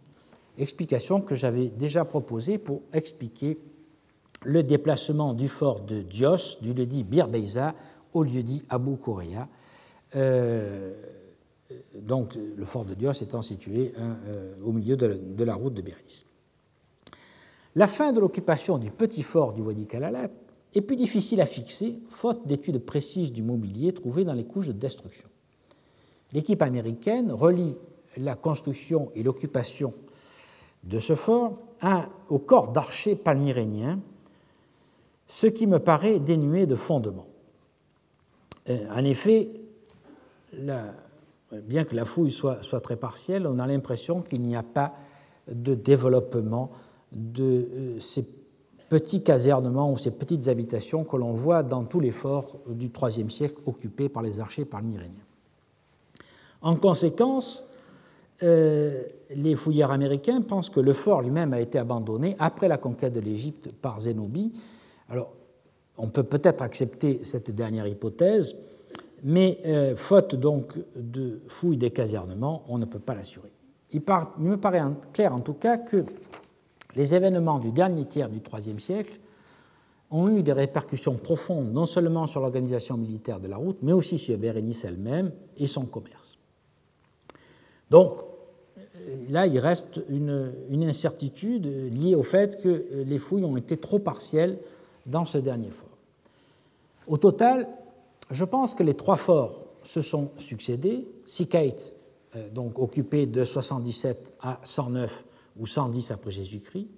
explication que j'avais déjà proposée pour expliquer le déplacement du fort de Dios, du lieu-dit Birbeiza, au lieu-dit Abu Kouria. Euh, donc le fort de Dios étant situé hein, euh, au milieu de la, route de Béris. La fin de l'occupation du petit fort du Wadi Kalalat est plus difficile à fixer, faute d'études précises du mobilier trouvé dans les couches de destruction. L'équipe américaine relie la construction et l'occupation de ce fort au corps d'archers palmyréniens ce qui me paraît dénué de fondement. Euh, en effet, bien que la fouille soit, soit très partielle, on a l'impression qu'il n'y a pas de développement de euh, ces petits casernements ou ces petites habitations que l'on voit dans tous les forts du IIIe siècle occupés par les archers palmyréniens. En conséquence, euh, les fouilleurs américains pensent que le fort lui-même a été abandonné après la conquête de l'Égypte par Zénobie. Alors, on peut peut-être accepter cette dernière hypothèse, mais euh, faute donc de fouilles des casernements, on ne peut pas l'assurer. Il, me paraît clair en tout cas que les événements du dernier tiers du IIIe siècle ont eu des répercussions profondes non seulement sur l'organisation militaire de la route, mais aussi sur Bérénice elle-même et son commerce. Donc, là, il reste une, incertitude liée au fait que les fouilles ont été trop partielles dans ce dernier fort. Au total, je pense que les trois forts se sont succédés. Sikait, euh, donc occupé de 77 à 109 ou 110 après Jésus-Christ.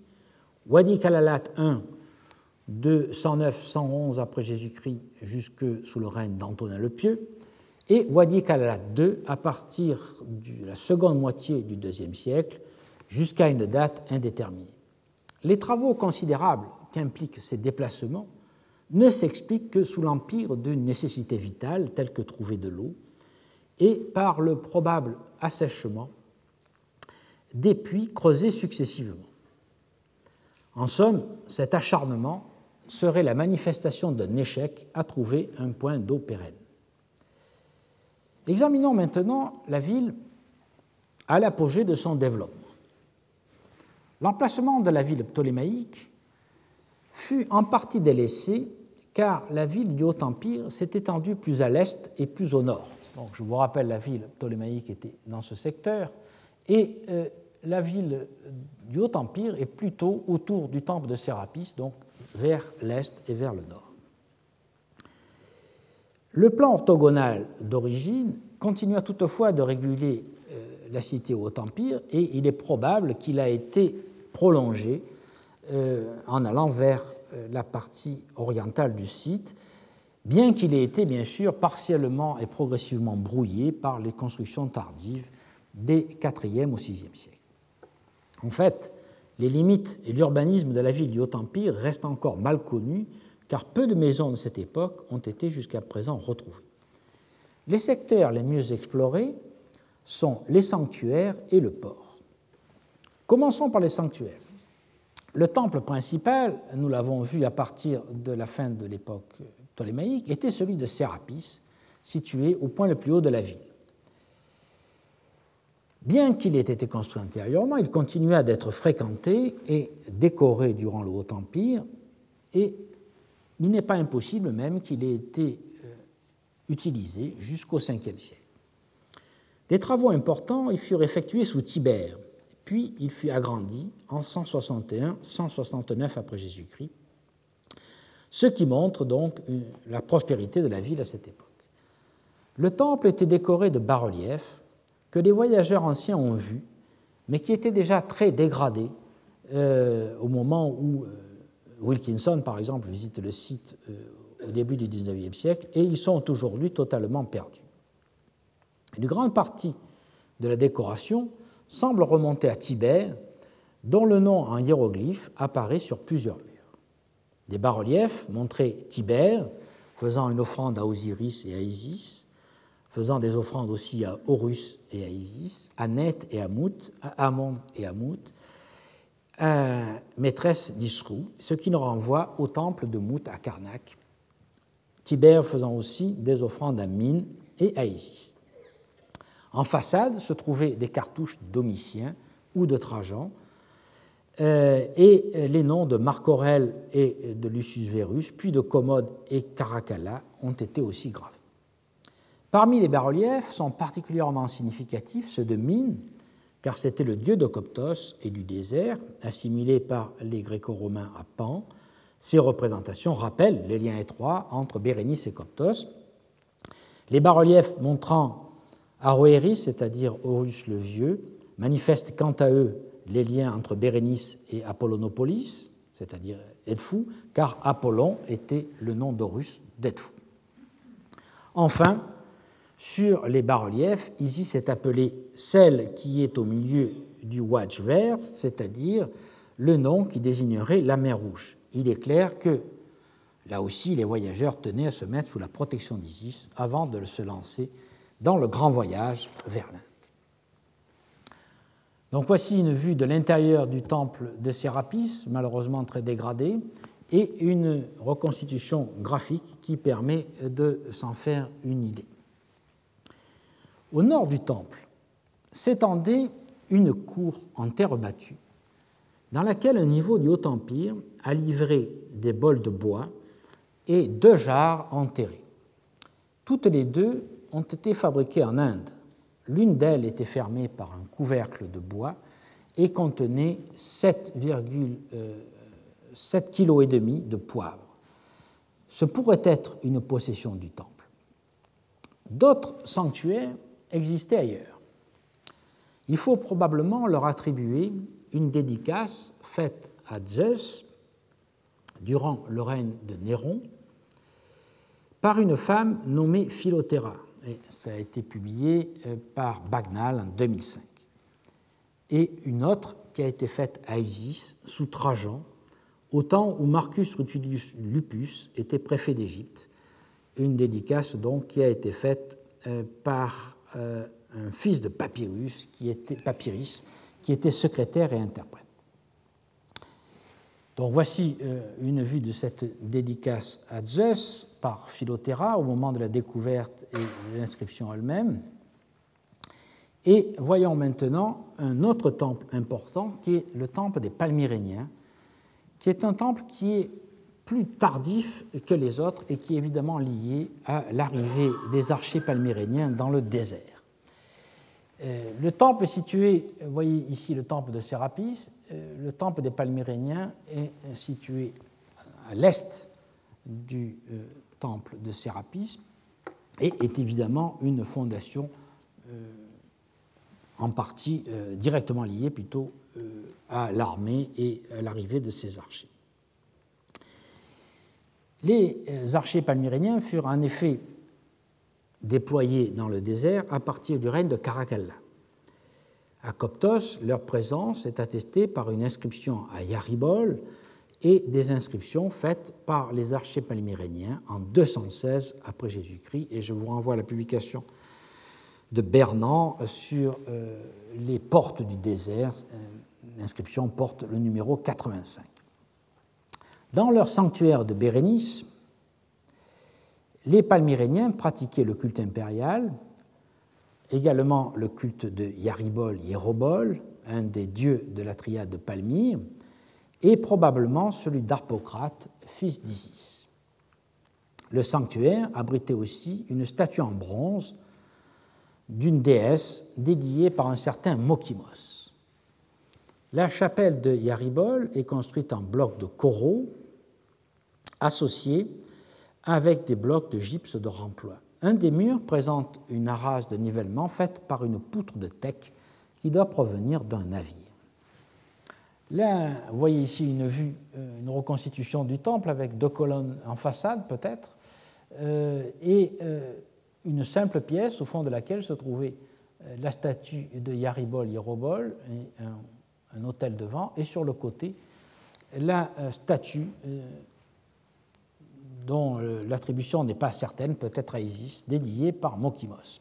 Wadi Kalalat I, de 109-111 après Jésus-Christ jusque sous le règne d'Antonin le Pieux et Wadi Kalalat II à partir de la seconde moitié du IIe siècle jusqu'à une date indéterminée. Les travaux considérables qu'impliquent ces déplacements ne s'expliquent que sous l'empire d'une nécessité vitale telle que trouver de l'eau et par le probable assèchement des puits creusés successivement. En somme, cet acharnement serait la manifestation d'un échec à trouver un point d'eau pérenne. Examinons maintenant la ville à l'apogée de son développement. L'emplacement de la ville ptolémaïque fut en partie délaissé car la ville du Haut-Empire s'est étendue plus à l'est et plus au nord. Donc, je vous rappelle, la ville ptolémaïque était dans ce secteur et euh, la ville du Haut-Empire est plutôt autour du temple de Sérapis, donc vers l'est et vers le nord. Le plan orthogonal d'origine continua toutefois de réguler euh, la cité au Haut-Empire et il est probable qu'il a été prolongé euh, en allant vers euh, la partie orientale du site, bien qu'il ait été bien sûr partiellement et progressivement brouillé par les constructions tardives des IVe au VIe siècle. En fait, les limites et l'urbanisme de la ville du Haut-Empire restent encore mal connus car peu de maisons de cette époque ont été jusqu'à présent retrouvées. Les secteurs les mieux explorés sont les sanctuaires et le port. Commençons par les sanctuaires. Le temple principal, nous l'avons vu à partir de la fin de l'époque ptolémaïque, était celui de Sérapis, situé au point le plus haut de la ville. Bien qu'il ait été construit antérieurement, il continua d'être fréquenté et décoré durant le Haut Empire, et il n'est pas impossible même qu'il ait été euh, utilisé jusqu'au Ve siècle. Des travaux importants y furent effectués sous Tibère, puis il fut agrandi en 161-169 après Jésus-Christ, ce qui montre donc euh, la prospérité de la ville à cette époque. Le temple était décoré de bas-reliefs que les voyageurs anciens ont vus, mais qui étaient déjà très dégradés euh, au moment où Wilkinson, par exemple, visite le site euh, au début du XIXe siècle, et ils sont aujourd'hui totalement perdus. Une grande partie de la décoration semble remonter à Tibère, dont le nom en hiéroglyphe apparaît sur plusieurs murs. Des bas-reliefs montraient Tibère faisant une offrande à Osiris et à Isis, faisant des offrandes aussi à Horus et à Isis, à Net et à Mout, à Amon et à Mout, maîtresse d'Isrou, ce qui nous renvoie au temple de Mout à Karnak, Tibère faisant aussi des offrandes à Mine et à Isis. En façade se trouvaient des cartouches Domitien ou de Trajan, euh, et les noms de Marc Aurèle et de Lucius Verus, puis de Commode et Caracalla ont été aussi gravés. Parmi les bas-reliefs sont particulièrement significatifs ceux de Mine, car c'était le dieu de Coptos et du désert, assimilé par les Gréco-Romains à Pan. Ces représentations rappellent les liens étroits entre Bérénice et Coptos. Les bas-reliefs montrant Aroéris, c'est-à-dire Horus le Vieux, manifestent quant à eux les liens entre Bérénice et Apollonopolis, c'est-à-dire Edfou, car Apollon était le nom d'Horus d'Edfou. Enfin, sur les bas-reliefs, Isis est appelée celle qui est au milieu du Wadj vert, c'est-à-dire le nom qui désignerait la mer Rouge. Il est clair que, là aussi, les voyageurs tenaient à se mettre sous la protection d'Isis avant de se lancer dans le grand voyage vers l'Inde. Donc voici une vue de l'intérieur du temple de Sérapis, malheureusement très dégradé, et une reconstitution graphique qui permet de s'en faire une idée. Au nord du temple s'étendait une cour en terre battue, dans laquelle un niveau du Haut-Empire a livré des bols de bois et deux jarres enterrées. Toutes les deux ont été fabriquées en Inde. L'une d'elles était fermée par un couvercle de bois et contenait 7,7 kg et demi de poivre. Ce pourrait être une possession du temple. D'autres sanctuaires existaient ailleurs. Il faut probablement leur attribuer une dédicace faite à Zeus durant le règne de Néron par une femme nommée Philothéra. Ça a été publié euh, par Bagnal en 2005. Et une autre qui a été faite à Isis sous Trajan, au temps où Marcus Rutilius Lupus était préfet d'Égypte. Une dédicace donc qui a été faite euh, par euh, un fils de Papyrus, qui était, qui était secrétaire et interprète. Donc voici euh, une vue de cette dédicace à Zeus par Philothéra au moment de la découverte et de l'inscription elle-même. Et voyons maintenant un autre temple important qui est le temple des Palmyréniens, qui est un temple qui est plus tardif que les autres et qui est évidemment lié à l'arrivée des archers palmyréniens dans le désert. Euh, le temple est situé, vous voyez ici le temple de Sérapis, euh, le temple des Palmyréniens est situé à l'est du euh, temple de Sérapis et est évidemment une fondation en partie directement liée plutôt à l'armée et à l'arrivée de ces archers. Les archers palmyréniens furent en effet déployés dans le désert à partir du règne de Caracalla. À Coptos, leur présence est attestée par une inscription à Yaribol et des inscriptions faites par les archers palmyréniens en 216 après Jésus-Christ. Et je vous renvoie à la publication de Bernan sur euh, les portes du désert. L'inscription porte le numéro 85. Dans leur sanctuaire de Bérénice, les Palmyréniens pratiquaient le culte impérial, également le culte de Yaribol Hierobol, un des dieux de la triade de Palmyre, et probablement celui d'Arpocrate, fils d'Isis. Le sanctuaire abritait aussi une statue en bronze d'une déesse dédiée par un certain Mokimos. La chapelle de Yaribol est construite en blocs de coraux associés avec des blocs de gypse de remploi. Un des murs présente une arase de nivellement faite par une poutre de teck qui doit provenir d'un navire. Là, vous voyez ici une vue, euh, une reconstitution du temple avec deux colonnes en façade peut-être, euh, et euh, une simple pièce au fond de laquelle se trouvait la statue de Yaribol Yerobol, un, un hôtel devant, et sur le côté la statue dont euh, l'attribution n'est pas certaine, peut-être à Isis, dédiée par Mokimos.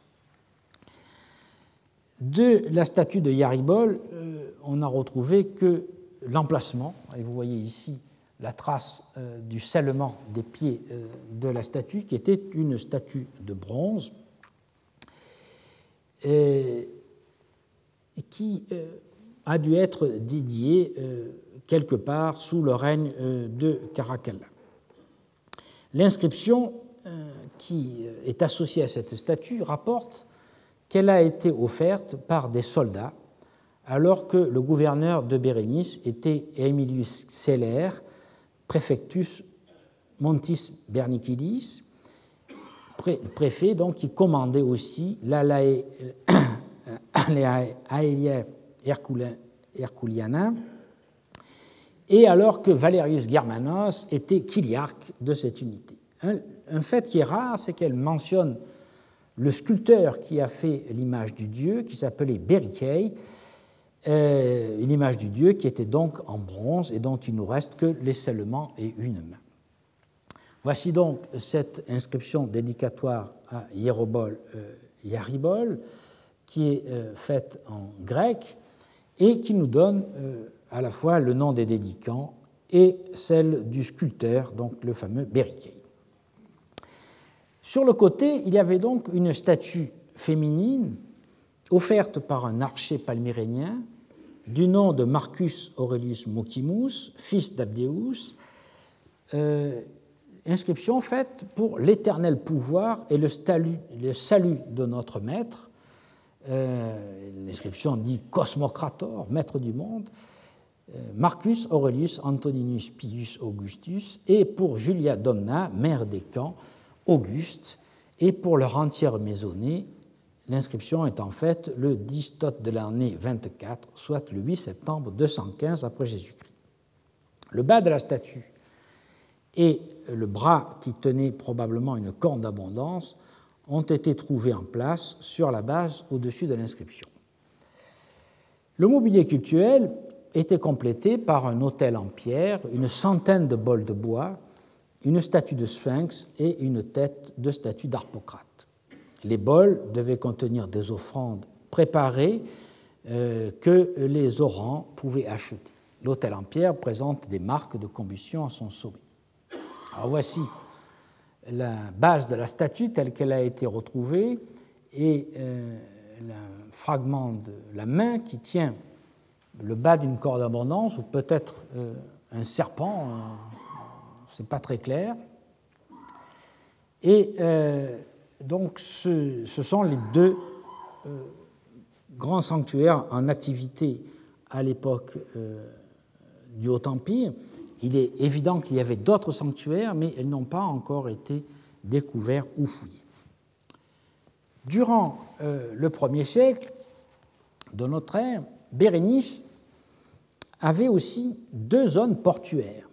De la statue de Yaribol, euh, on n'a retrouvé que l'emplacement, et vous voyez ici la trace euh, du scellement des pieds de la statue, qui était une statue de bronze, qui a dû être dédiée quelque part sous le règne de Caracalla. L'inscription euh, qui est associée à cette statue rapporte qu'elle a été offerte par des soldats alors que le gouverneur de Bérénice était Emilius Celer, préfectus Montis Bernicidis, préfet donc qui commandait aussi l'Aelia Herculiana et alors que Valerius Germanos était chiliarque de cette unité. Un, fait qui est rare, c'est qu'elle mentionne le sculpteur qui a fait l'image du dieu, qui s'appelait Berikei, euh, une image du dieu qui était donc en bronze et dont il nous reste que l'esselement et une main. Voici donc cette inscription dédicatoire à Hierobol euh, Yaribol, qui est euh, faite en grec et qui nous donne euh, à la fois le nom des dédicants et celle du sculpteur, donc le fameux Beriquet. Sur le côté, il y avait donc une statue féminine offerte par un archer palmyrénien du nom de Marcus Aurelius Mocimus, fils d'Abdeus, euh, inscription faite pour l'éternel pouvoir et le salut, de notre maître. Euh, l'inscription dit Cosmocrator, maître du monde, Marcus Aurelius Antoninus Pius Augustus, et pour Julia Domna, mère des camps, Auguste, et pour leur entière maisonnée, l'inscription est en fait le 10 tot de l'année 24, soit le 8 septembre 215 après Jésus-Christ. Le bas de la statue et le bras qui tenait probablement une corne d'abondance ont été trouvés en place sur la base au-dessus de l'inscription. Le mobilier cultuel était complété par un autel en pierre, une centaine de bols de bois, une statue de sphinx et une tête de statue d'Arpocrate. Les bols devaient contenir des offrandes préparées euh, que les orants pouvaient acheter. L'autel en pierre présente des marques de combustion à son sommet. Voici la base de la statue telle qu'elle a été retrouvée et euh, le fragment de la main qui tient le bas d'une corde d'abondance ou peut-être euh, un serpent, euh, c'est pas très clair. Et donc ce, ce, sont les deux grands sanctuaires en activité à l'époque du Haut-Empire il est évident qu'il y avait d'autres sanctuaires, mais elles n'ont pas encore été découverts ou fouillés. Durant euh, le premier siècle de notre ère, Bérénice avait aussi deux zones portuaires.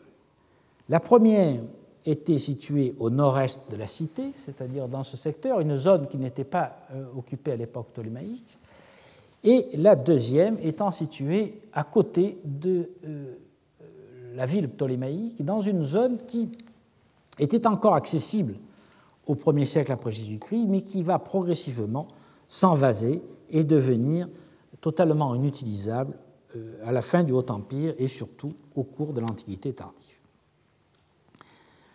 La première était située au nord-est de la cité, c'est-à-dire dans ce secteur, une zone qui n'était pas euh, occupée à l'époque ptolémaïque, et la deuxième étant située à côté de euh, la ville ptolémaïque dans une zone qui était encore accessible au 1er siècle après Jésus-Christ, mais qui va progressivement s'envaser et devenir totalement inutilisable euh, à la fin du Haut Empire et surtout au cours de l'Antiquité tardive.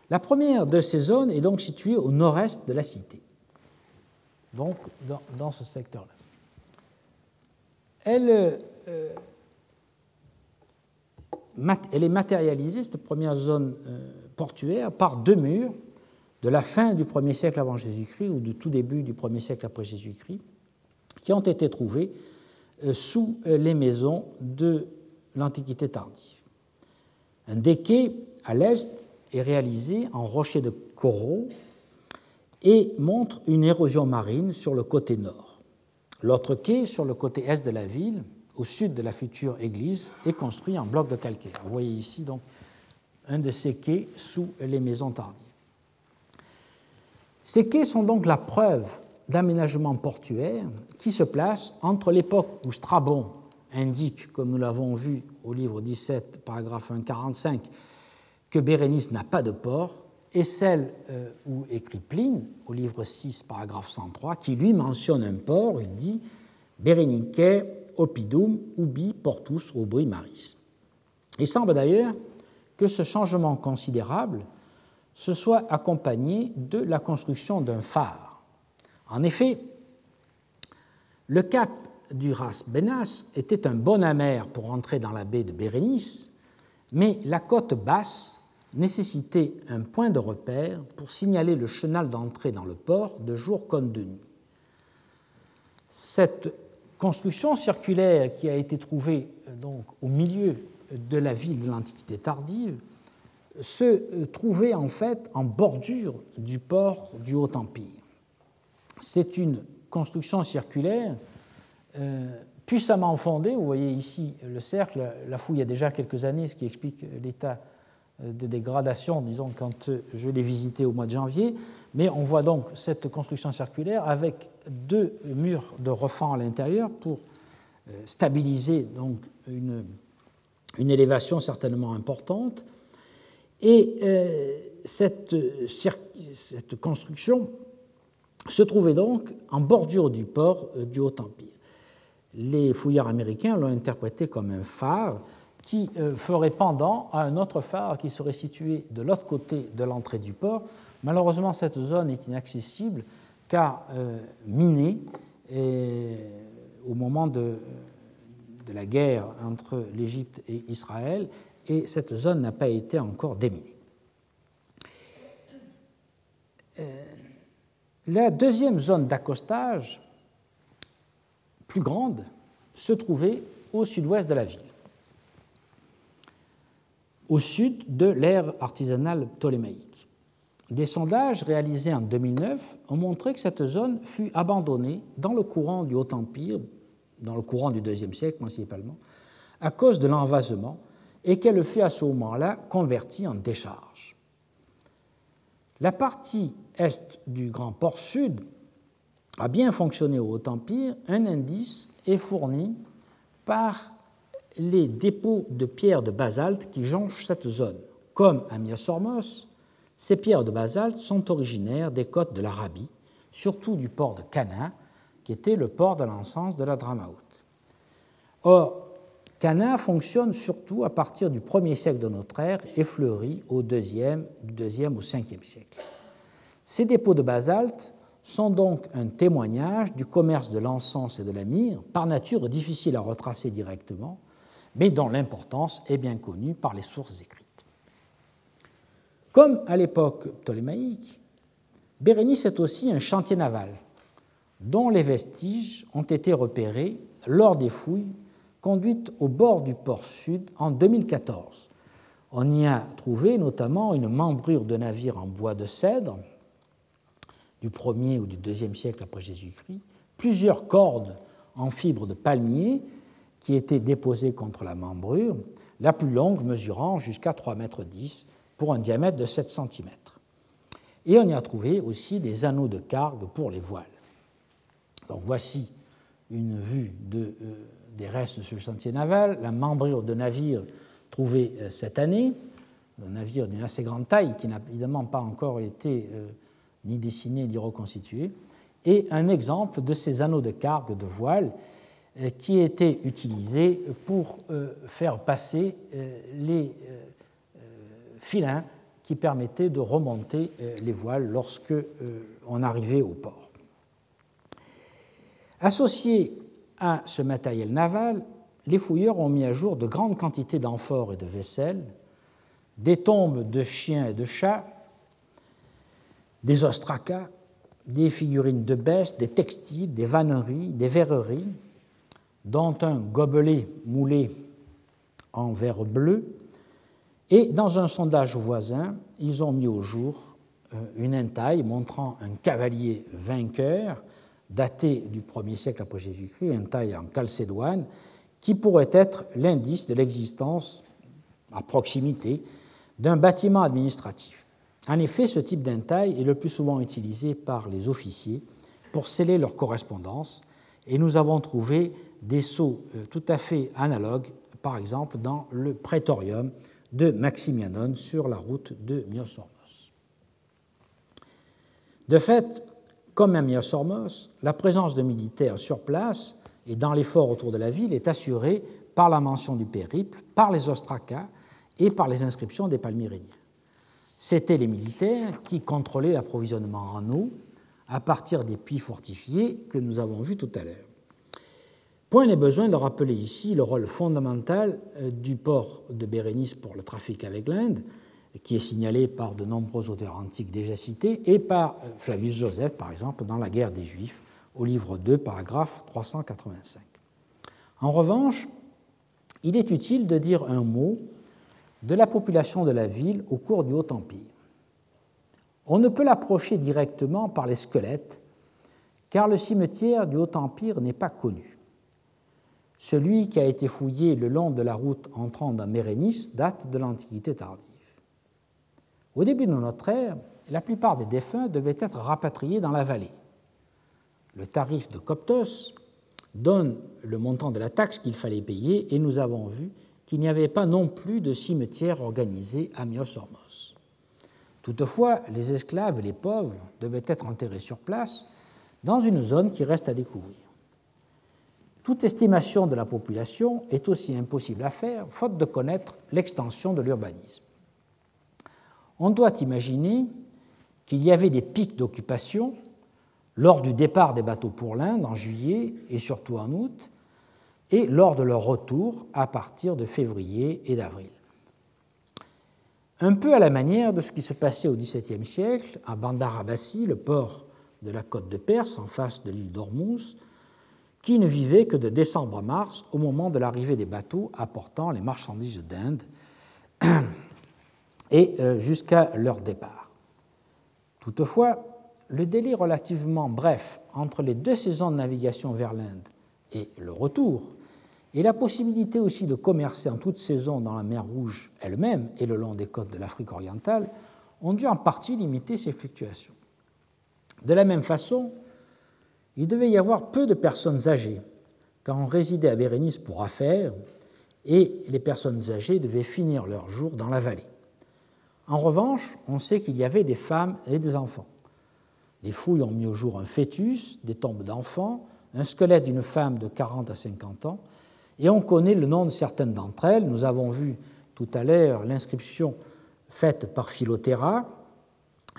La première de ces zones est donc située au nord-est de la cité, donc dans, ce secteur-là. Elle euh, elle est matérialisée, cette première zone euh, portuaire, par deux murs de la fin du 1er siècle avant Jésus-Christ ou du tout début du 1er siècle après Jésus-Christ, qui ont été trouvés sous euh, les maisons de l'Antiquité tardive. Un des quais à l'est est réalisé en rocher de coraux et montre une érosion marine sur le côté nord. L'autre quai, sur le côté est de la ville, au sud de la future église est construit en bloc de calcaire. Vous voyez ici donc un de ces quais sous les maisons tardives. Ces quais sont donc la preuve d'aménagement portuaire qui se place entre l'époque où Strabon indique, comme nous l'avons vu au livre 17, paragraphe 145, que Bérénice n'a pas de port, et celle euh, où écrit Pline, au livre 6, paragraphe 103, qui lui mentionne un port, il dit Bérénique oppidum ubi portus rubri maris. Il semble d'ailleurs que ce changement considérable se soit accompagné de la construction d'un phare. En effet, le cap du Ras Benas était un bon amer pour entrer dans la baie de Bérénice, mais la côte basse nécessitait un point de repère pour signaler le chenal d'entrée dans le port de jour comme de nuit. Cette construction circulaire qui a été trouvée euh, donc, au milieu de la ville de l'Antiquité tardive se trouvait en fait en bordure du port du Haut-Empire. C'est une construction circulaire euh, puissamment fondée. Vous voyez ici le cercle, la fouille a déjà quelques années, ce qui explique l'état de dégradation, disons, quand je l'ai visité au mois de janvier. Mais on voit donc cette construction circulaire avec deux murs de refend à l'intérieur pour euh, stabiliser donc une, élévation certainement importante. Et euh, cette, cette, construction se trouvait donc en bordure du port euh, du Haut-Empire. Les fouilleurs américains l'ont interprété comme un phare qui ferait pendant à un autre phare qui serait situé de l'autre côté de l'entrée du port. Malheureusement, cette zone est inaccessible car minée au moment de, la guerre entre l'Égypte et Israël, et cette zone n'a pas été encore déminée. Euh, la deuxième zone d'accostage, plus grande, se trouvait au sud-ouest de la ville, au sud de l'ère artisanale ptolémaïque. Des sondages réalisés en 2009 ont montré que cette zone fut abandonnée dans le courant du Haut-Empire dans le courant du IIe siècle principalement, à cause de l'envasement, et qu'elle fut à ce moment-là convertie en décharge. La partie est du grand port sud a bien fonctionné au Haut-Empire, un indice est fourni par les dépôts de pierres de basalte qui jonchent cette zone. Comme à Myosormos, ces pierres de basalte sont originaires des côtes de l'Arabie, surtout du port de Cana, qui était le port de l'encens de la Dramaout. Or, Cana fonctionne surtout à partir du 1er siècle de notre ère et fleurit au 2e, du 2e au 5e siècle. Ces dépôts de basalte sont donc un témoignage du commerce de l'encens et de la myrrhe, par nature difficile à retracer directement, mais dont l'importance est bien connue par les sources écrites. Comme à l'époque ptolémaïque, Bérénice est aussi un chantier naval dont les vestiges ont été repérés lors des fouilles conduites au bord du port sud en 2014. On y a trouvé notamment une membrure de navire en bois de cèdre du 1er ou du 2e siècle après Jésus-Christ, plusieurs cordes en fibre de palmier qui étaient déposées contre la membrure, la plus longue mesurant jusqu'à 3,10 mètres pour un diamètre de 7 cm. Et on y a trouvé aussi des anneaux de cargue pour les voiles. Donc voici une vue euh, des restes de ce chantier naval, la membrure de navire trouvée euh, cette année, un navire d'une assez grande taille qui n'a évidemment pas encore été euh, ni dessiné ni reconstitué, et un exemple de ces anneaux de cargue de voile qui étaient utilisés pour faire passer les filins qui permettaient de remonter les voiles lorsque on arrivait au port. Associés à ce matériel naval, les fouilleurs ont mis à jour de grandes quantités d'amphores et de vaisselle, des tombes de chiens et de chats, des ostracas, des figurines de bestes, des textiles, des vanneries, des verreries, dont un gobelet moulé en verre bleu. Et dans un sondage voisin, ils ont mis au jour euh, une entaille montrant un cavalier vainqueur daté du 1er siècle après Jésus-Christ, une taille en calcédoine, qui pourrait être l'indice de l'existence, à proximité, d'un bâtiment administratif. En effet, ce type d'entaille est le plus souvent utilisé par les officiers pour sceller leur correspondance, et nous avons trouvé des sceaux euh, tout à fait analogues, par exemple dans le prétorium de Maximianon sur la route de Myosormos. De fait, comme à Myosormos, la présence de militaires sur place et dans les forts autour de la ville est assurée par la mention du périple, par les ostracas et par les inscriptions des palmyréniens. C'étaient les militaires qui contrôlaient l'approvisionnement en eau à partir des puits fortifiés que nous avons vus tout à l'heure. Point n'est besoin de rappeler ici le rôle fondamental euh, du port de Bérénice pour le trafic avec l'Inde, qui est signalé par de nombreux auteurs antiques déjà cités, et par euh, Flavius Joseph, par exemple, dans La guerre des Juifs, au livre 2, paragraphe 385. En revanche, il est utile de dire un mot de la population de la ville au cours du Haut Empire. On ne peut l'approcher directement par les squelettes, car le cimetière du Haut Empire n'est pas connu. Celui qui a été fouillé le long de la route entrant dans Mérénis date de l'Antiquité tardive. Au début de notre ère, la plupart des défunts devaient être rapatriés dans la vallée. Le tarif de Coptos donne le montant de la taxe qu'il fallait payer et nous avons vu qu'il n'y avait pas non plus de cimetière organisé à Myos-Hormos. Toutefois, les esclaves et les pauvres devaient être enterrés sur place dans une zone qui reste à découvrir. Toute estimation de la population est aussi impossible à faire, faute de connaître l'extension de l'urbanisme. On doit imaginer qu'il y avait des pics d'occupation lors du départ des bateaux pour l'Inde en juillet et surtout en août, et lors de leur retour à partir de février et d'avril. Un peu à la manière de ce qui se passait au XVIIe siècle à Bandar Abbasi, le port de la côte de Perse en face de l'île d'Ormuz, qui ne vivait que de décembre à mars au moment de l'arrivée des bateaux apportant les marchandises d'Inde [clears throat] et euh, jusqu'à leur départ. Toutefois, le délai relativement bref entre les deux saisons de navigation vers l'Inde et le retour, et la possibilité aussi de commercer en toute saison dans la mer Rouge elle-même et le long des côtes de l'Afrique orientale, ont dû en partie limiter ces fluctuations. De la même façon, il devait y avoir peu de personnes âgées, car on résidait à Bérénice pour affaires, et les personnes âgées devaient finir leur jour dans la vallée. En revanche, on sait qu'il y avait des femmes et des enfants. Les fouilles ont mis au jour un fœtus, des tombes d'enfants, un squelette d'une femme de 40 à 50 ans, et on connaît le nom de certaines d'entre elles. Nous avons vu tout à l'heure l'inscription faite par Philothéra,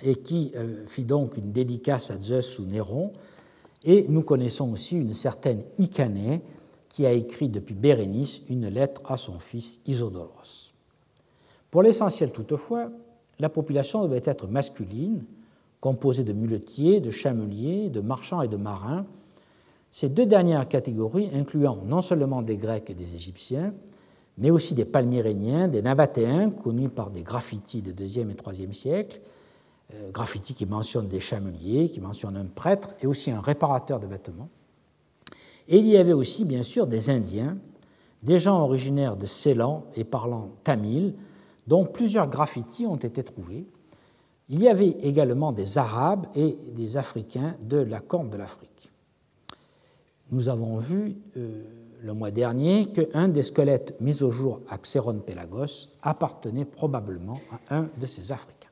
et qui euh, fit donc une dédicace à Zeus ou Néron, et nous connaissons aussi une certaine Icané, qui a écrit depuis Bérénice une lettre à son fils Isodoros. Pour l'essentiel toutefois, la population devait être masculine, composée de muletiers, de chameliers, de marchands et de marins, ces deux dernières catégories incluant non seulement des Grecs et des Égyptiens, mais aussi des Palmyréniens, des Nabatéens, connus par des graffitis des IIe et IIIe siècles, euh, graffitis qui mentionnent des chameliers, qui mentionnent un prêtre et aussi un réparateur de vêtements. Et il y avait aussi, bien sûr, des Indiens, des gens originaires de Ceylan et parlant tamil, dont plusieurs graffitis ont été trouvés. Il y avait également des Arabes et des Africains de la Corne de l'Afrique. Nous avons vu euh, le mois dernier qu'un des squelettes mis au jour à Xeron Pelagos appartenait probablement à un de ces Africains.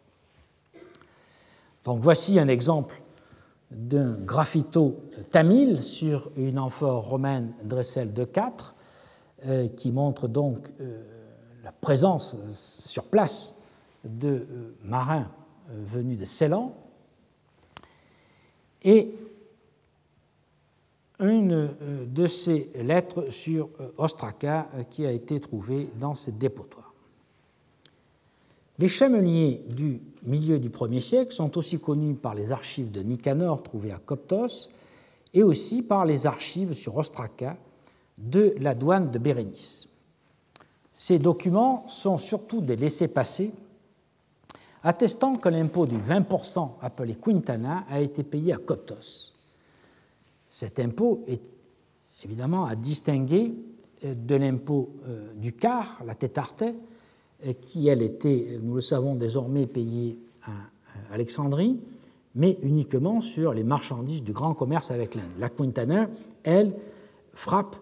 Donc voici un exemple d'un graffito tamil sur une amphore romaine Dressel de 4 euh, qui montre donc euh, la présence sur place de marins venus de Ceylan une euh, de ces lettres sur Ostraka qui a été trouvée dans ce dépotoir. Les chameliers du milieu du 1er siècle sont aussi connus par les archives de Nicanor trouvées à Coptos et aussi par les archives sur Ostraka de la douane de Bérénice. Ces documents sont surtout des laissés-passer attestant que l'impôt du 20% appelé quintana a été payé à Coptos. Cet impôt est évidemment à distinguer euh, de l'impôt euh, du quart, la tétarte, euh, qui, elle, était, nous le savons désormais, payée à Alexandrie, mais uniquement sur les marchandises du grand commerce avec l'Inde. La quintana, elle, frappe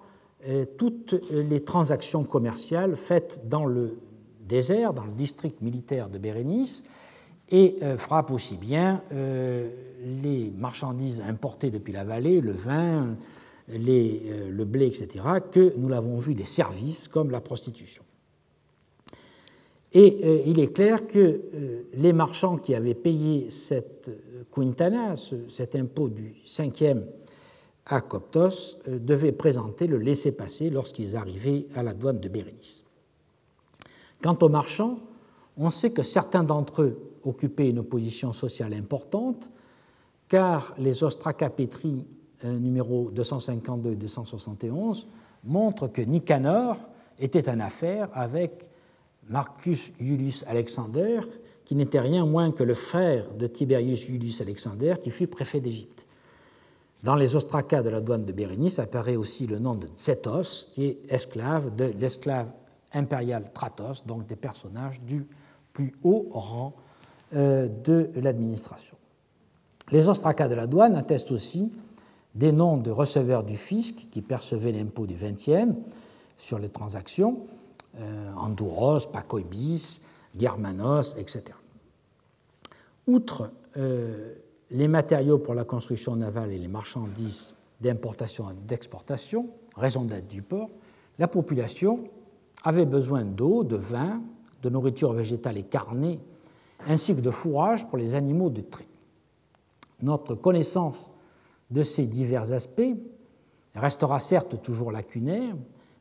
toutes les transactions commerciales faites dans le désert, dans le district militaire de Bérénice, et frappe aussi bien les marchandises importées depuis la vallée, le vin, le blé, etc., que nous l'avons vu des services comme la prostitution. Et il est clair que les marchands qui avaient payé cette quintana, cet impôt du cinquième à Coptos euh, devaient présenter le laissez-passer lorsqu'ils arrivaient à la douane de Bérénice. Quant aux marchands, on sait que certains d'entre eux occupaient une position sociale importante, car les Ostracapétries euh, numéro 252 et 271 montrent que Nicanor était en affaire avec Marcus Iulius Alexander, qui n'était rien moins que le frère de Tiberius Iulius Alexander, qui fut préfet d'Égypte. Dans les ostracas de la douane de Bérénice apparaît aussi le nom de Tsetos, qui est esclave de l'esclave impérial Tratos, donc des personnages du plus haut rang euh, de l'administration. Les ostracas de la douane attestent aussi des noms de receveurs du fisc qui percevaient l'impôt du 20e sur les transactions, euh, Andouros, Pacoibis, Germanos, etc. Outre euh, les matériaux pour la construction navale et les marchandises d'importation et d'exportation, raison d'être du port, la population avait besoin d'eau, de vin, de nourriture végétale et carnée, ainsi que de fourrage pour les animaux de trait. Notre connaissance de ces divers aspects restera certes toujours lacunaire,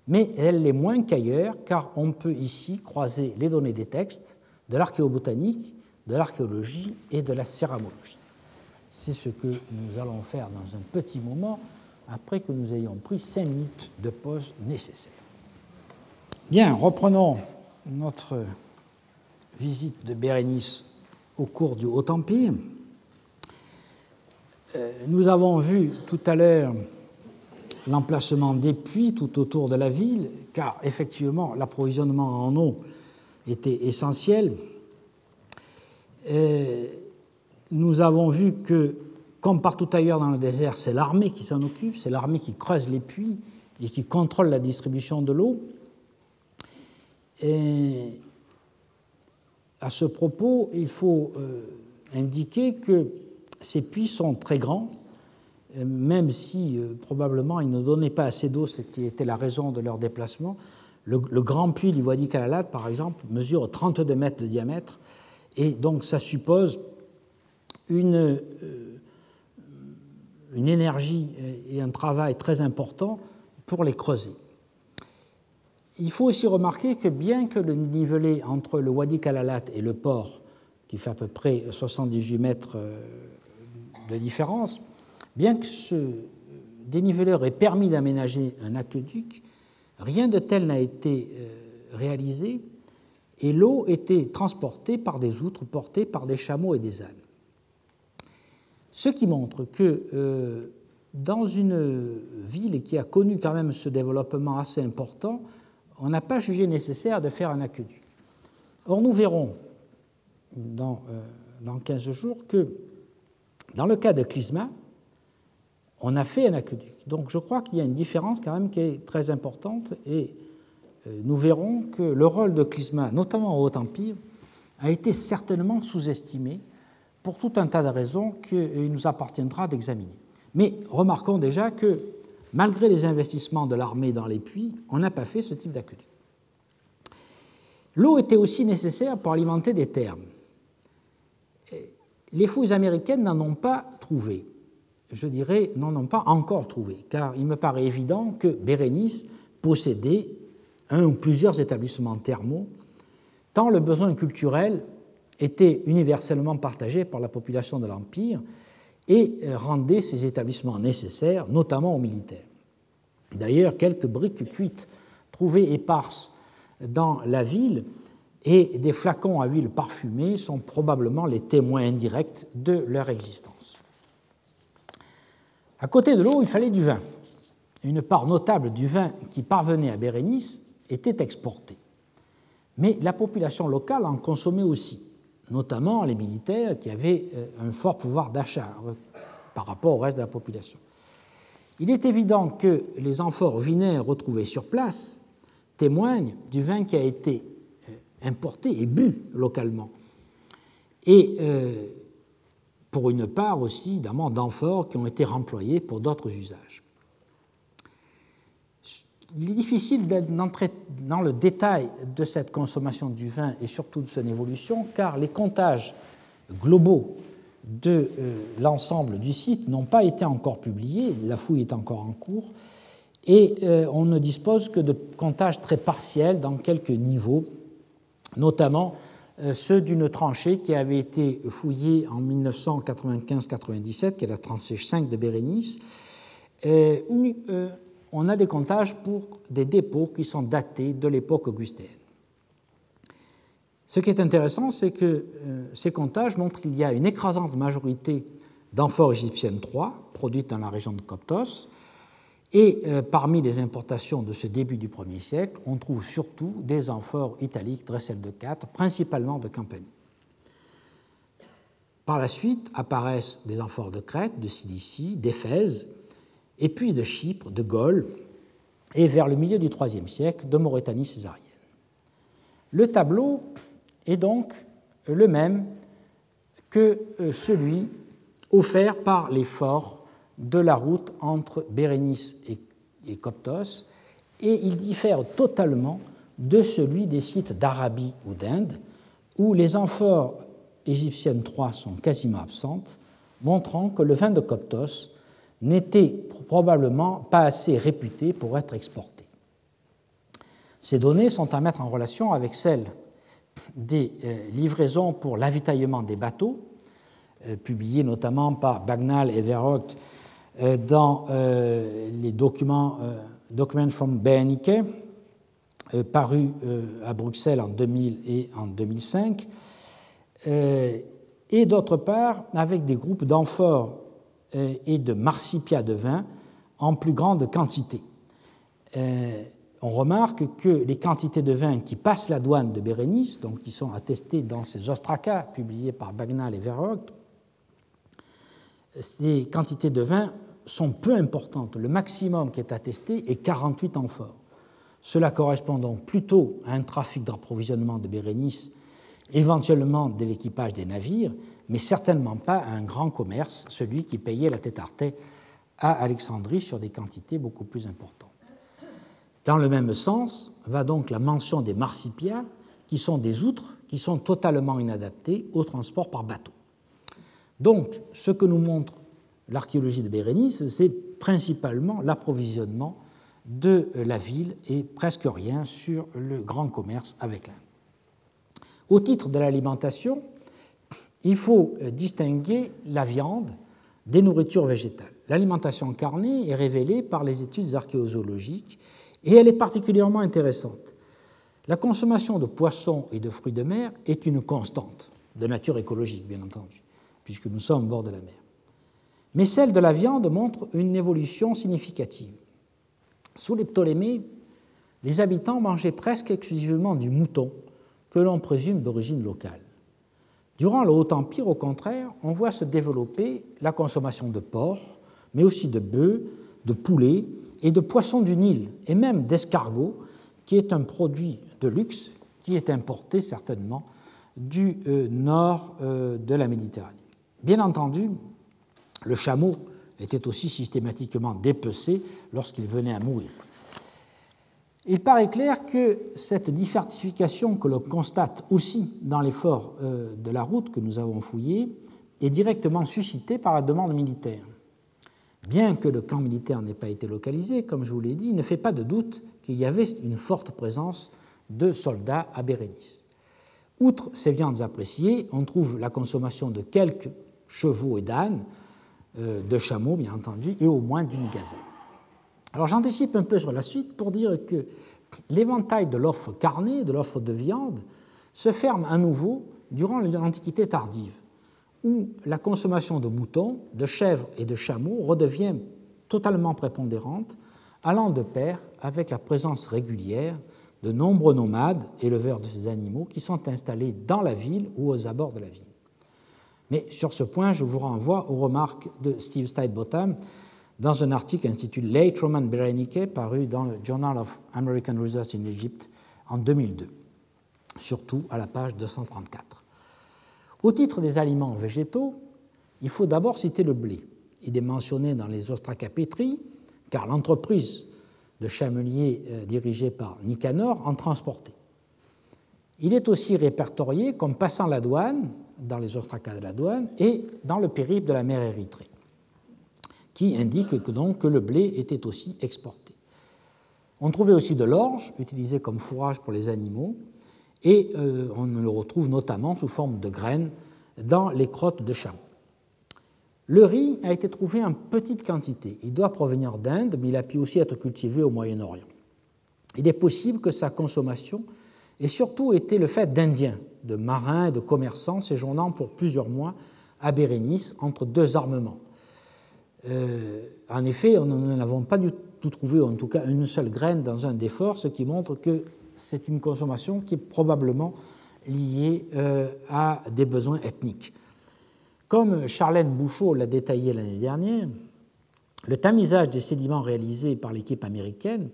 mais elle l'est moins qu'ailleurs, car on peut ici croiser les données des textes, de l'archéobotanique, de l'archéologie et de la céramologie. C'est ce que nous allons faire dans un petit moment, après que nous ayons pris cinq minutes de pause nécessaire. Bien, reprenons notre visite de Bérénice au cours du Haut-Empire. Euh, nous avons vu tout à l'heure l'emplacement des puits tout autour de la ville, car effectivement l'approvisionnement en eau était essentiel. Euh, nous avons vu que, comme partout ailleurs dans le désert, c'est l'armée qui s'en occupe, c'est l'armée qui creuse les puits et qui contrôle la distribution de l'eau. Et à ce propos, il faut euh, indiquer que ces puits sont très grands, euh, même si euh, probablement ils ne donnaient pas assez d'eau, ce qui était la raison de leur déplacement. Le, grand puits du Wadi Kalalat, par exemple, mesure 32 mètres de diamètre, et donc ça suppose une, euh, une énergie et un travail très important pour les creuser. Il faut aussi remarquer que bien que le nivelé entre le Wadi Kalalat et le port, qui fait à peu près 78 mètres de différence, bien que ce déniveleur ait permis d'aménager un aqueduc, rien de tel n'a été euh, réalisé et l'eau était transportée par des outres portées par des chameaux et des ânes. Ce qui montre que euh, dans une ville qui a connu quand même ce développement assez important, on n'a pas jugé nécessaire de faire un aqueduc. Or, nous verrons dans, euh, dans 15 jours que dans le cas de Clisma, on a fait un aqueduc. Donc je crois qu'il y a une différence quand même qui est très importante et euh, nous verrons que le rôle de Clisma, notamment au Haut-Empire, a été certainement sous-estimé pour tout un tas de raisons qu'il nous appartiendra d'examiner. Mais remarquons déjà que malgré les investissements de l'armée dans les puits, on n'a pas fait ce type d'aqueduc. L'eau était aussi nécessaire pour alimenter des termes les fouilles américaines n'en ont pas trouvé. Je dirais, n'en ont pas encore trouvé, car il me paraît évident que Bérénice possédait un ou plusieurs établissements thermaux, tant le besoin culturel était universellement partagé par la population de l'Empire et rendait ces établissements nécessaires, notamment aux militaires. D'ailleurs, quelques briques cuites trouvées éparses dans la ville et des flacons à huile parfumée sont probablement les témoins indirects de leur existence. À côté de l'eau, il fallait du vin. Une part notable du vin qui parvenait à Bérénice était exportée. Mais la population locale en consommait aussi, notamment les militaires qui avaient euh, un fort pouvoir d'achat par rapport au reste de la population. Il est évident que les amphores vinaires retrouvés sur place témoignent du vin qui a été importé et bu localement. Et euh, pour une part aussi d'amphores qui ont été remployés pour d'autres usages. Il est difficile d'entrer dans le détail de cette consommation du vin et surtout de son évolution, car les comptages globaux de euh, l'ensemble du site n'ont pas été encore publiés, la fouille est encore en cours, et euh, on ne dispose que de comptages très partiels dans quelques niveaux notamment euh, ceux d'une tranchée qui avait été fouillée en 1995-97, qui est la tranchée 5 de Bérénice, euh, où euh, on a des comptages pour des dépôts qui sont datés de l'époque augustéenne. Ce qui est intéressant, c'est que ces comptages montrent qu'il y a une écrasante majorité d'amphores égyptiennes 3, produites dans la région de Coptos. Et euh, parmi les importations de ce début du 1er siècle, on trouve surtout des amphores italiques Dressel de 4, principalement de Campanie. Par la suite apparaissent des amphores de Crète, de Cilicie, d'Éphèse, et puis de Chypre, de Gaule, et vers le milieu du IIIe siècle, de Mauritanie césarienne. Le tableau est donc le même que euh, celui offert par les forts de la route entre Bérénice et, Coptos, et il diffère totalement de celui des sites d'Arabie ou d'Inde, où les amphores égyptiennes 3 sont quasiment absentes, montrant que le vin de Coptos n'était probablement pas assez réputé pour être exporté. Ces données sont à mettre en relation avec celles des euh, livraisons pour l'avitaillement des bateaux, euh, publiées notamment par Bagnall et euh, dans les documents Documents from Bernike, parus à Bruxelles en 2000 et en 2005, et d'autre part avec des groupes d'amphores et de marsipiats de vin en plus grande quantité. On remarque que les quantités de vin qui passent la douane de Bérénice, donc qui sont attestées dans ces ostracas publiés par Bagnal et Verhoeven, ces quantités de vin sont peu importantes. Le maximum qui est attesté est 48 amphores. Cela correspond donc plutôt à un trafic d'approvisionnement de Bérénice, éventuellement de l'équipage des navires, mais certainement pas à un grand commerce, celui qui payait la tétarté à Alexandrie sur des quantités beaucoup plus importantes. Dans le même sens va donc la mention des marsipiats, qui sont des outres qui sont totalement inadaptés au transport par bateau. Donc, ce que nous montre l'archéologie de Bérénice, c'est principalement l'approvisionnement de la ville et presque rien sur le grand commerce avec l'Inde. Au titre de l'alimentation, il faut distinguer la viande des nourritures végétales. L'alimentation carnée est révélée par les études archéozoologiques et elle est particulièrement intéressante. La consommation de poissons et de fruits de mer est une constante, de nature écologique bien entendu, puisque nous sommes au bord de la mer. Mais celle de la viande montre une évolution significative. Sous les Ptolémées, les habitants mangeaient presque exclusivement du mouton, que l'on présume d'origine locale. Durant le Haut Empire, au contraire, on voit se développer la consommation de porc, mais aussi de bœufs, de poulets et de poissons du Nil, et même d'escargot, qui est un produit de luxe qui est importé certainement du euh, nord euh, de la Méditerranée. Bien entendu, le chameau était aussi systématiquement dépecé lorsqu'il venait à mourir. Il paraît clair que cette diversification que l'on constate aussi dans l'effort euh, de la route que nous avons fouillé est directement suscitée par la demande militaire. Bien que le camp militaire n'ait pas été localisé, comme je vous l'ai dit, il ne fait pas de doute qu'il y avait une forte présence de soldats à Bérénice. Outre ces viandes appréciées, on trouve la consommation de quelques chevaux et d'ânes, de chameaux bien entendu, et au moins d'une gazelle. Alors j'anticipe un peu sur la suite pour dire que l'éventail de l'offre carnée, de l'offre de viande, se ferme à nouveau durant l'Antiquité tardive où la consommation de moutons, de chèvres et de chameaux redevient totalement prépondérante, allant de pair avec la présence régulière de nombreux nomades éleveurs de ces animaux qui sont installés dans la ville ou aux abords de la ville. Mais sur ce point, je vous renvoie aux remarques de Steve Steidbotham dans un article intitulé Late Roman Berenike paru dans le Journal of American Research in Egypt en 2002, surtout à la page 234. Au titre des aliments végétaux, il faut d'abord citer le blé. Il est mentionné dans les Ostracapétries, car l'entreprise de chamelier euh, dirigée par Nicanor en transportait. Il est aussi répertorié comme passant la douane, dans les ostracas de la douane, et dans le périple de la mer Érythrée, qui indique que, donc, que le blé était aussi exporté. On trouvait aussi de l'orge, utilisé comme fourrage pour les animaux, et euh, on le retrouve notamment sous forme de graines dans les crottes de chameau. Le riz a été trouvé en petite quantité. Il doit provenir d'Inde, mais il a pu aussi être cultivé au Moyen-Orient. Il est possible que sa consommation ait surtout été le fait d'Indiens, de marins et de commerçants séjournant pour plusieurs mois à Bérénice entre deux armements. Euh, en effet, nous n'avons pas du tout trouvé, en tout cas une seule graine dans un des forts, ce qui montre que c'est une consommation qui est probablement liée euh, à des besoins ethniques. Comme Charlène Bouchot l'a détaillé l'année dernière, le tamisage des sédiments réalisé par l'équipe américaine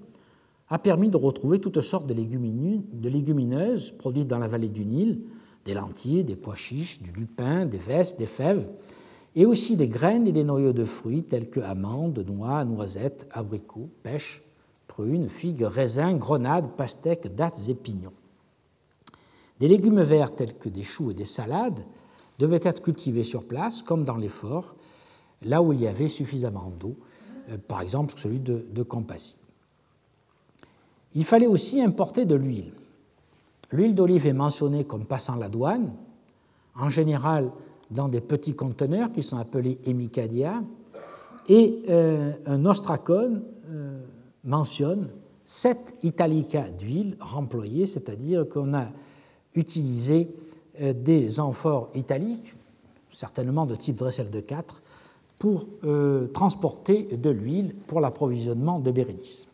a permis de retrouver toutes sortes de, légumineuses produites dans la vallée du Nil, des lentilles, des pois chiches, du lupin, des vestes, des fèves, et aussi des graines et des noyaux de fruits tels que amandes, noix, noisettes, abricots, pêches, prunes, figues, raisins, grenades, pastèques, dattes et pignons. Des légumes verts tels que des choux et des salades devaient être cultivés sur place, comme dans les forts, là où il y avait suffisamment d'eau, euh, par exemple celui de, de Campassie. Il fallait aussi importer de l'huile. L'huile d'olive est mentionnée comme passant la douane, en général dans des petits conteneurs qui sont appelés hémicadia, et euh, un ostracone euh, mentionne sept italica d'huile remployées, c'est-à-dire qu'on a utilisé euh, des amphores italiques, certainement de type Dressel de 4, pour transporter de l'huile pour l'approvisionnement de Bérénice.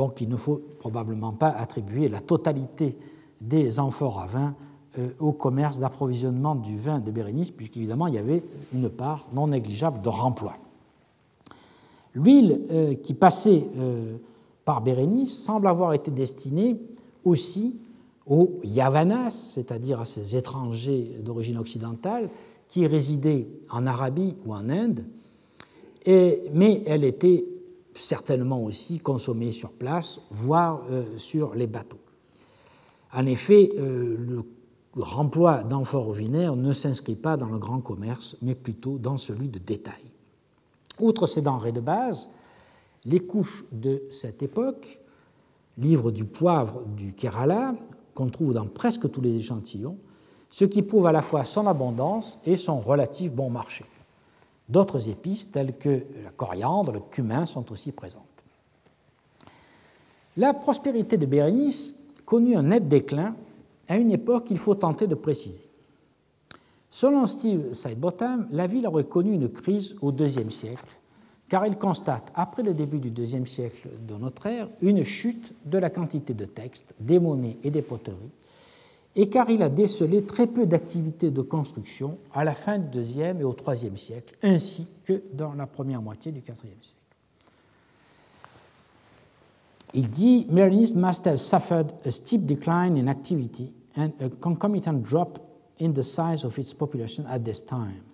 Donc il ne faut probablement pas attribuer la totalité des amphores à vin euh, au commerce d'approvisionnement du vin de Bérénice, puisqu'évidemment il y avait une part non négligeable de remploi. L'huile euh, qui passait euh, par Bérénice semble avoir été destinée aussi aux Yavanas, c'est-à-dire à ces étrangers d'origine occidentale qui résidaient en Arabie ou en Inde, mais elle était certainement aussi consommée sur place, voire sur les bateaux. En effet, le le remploi d'amphores au vinaire ne s'inscrit pas dans le grand commerce, mais plutôt dans celui de détail. Outre ces denrées de base, les couches de cette époque, livre du poivre du Kerala, qu'on trouve dans presque tous les échantillons, ce qui prouve à la fois son abondance et son relatif bon marché. D'autres épices telles que la coriandre, le cumin sont aussi présentes. La prospérité de Bérénice connut un net déclin à une époque qu'il faut tenter de préciser. Selon Steve Sidebottom, la ville aurait connu une crise au IIe siècle, car il constate, après le début du IIe siècle de notre ère, une chute de la quantité de textes, des monnaies et des poteries, et car il a décelé très peu d'activités de construction à la fin du IIe et au IIIe siècle, ainsi que dans la première moitié du IVe siècle. Il dit Mary's must have suffered a steep decline in activity and a concomitant drop in the size of its population at this time.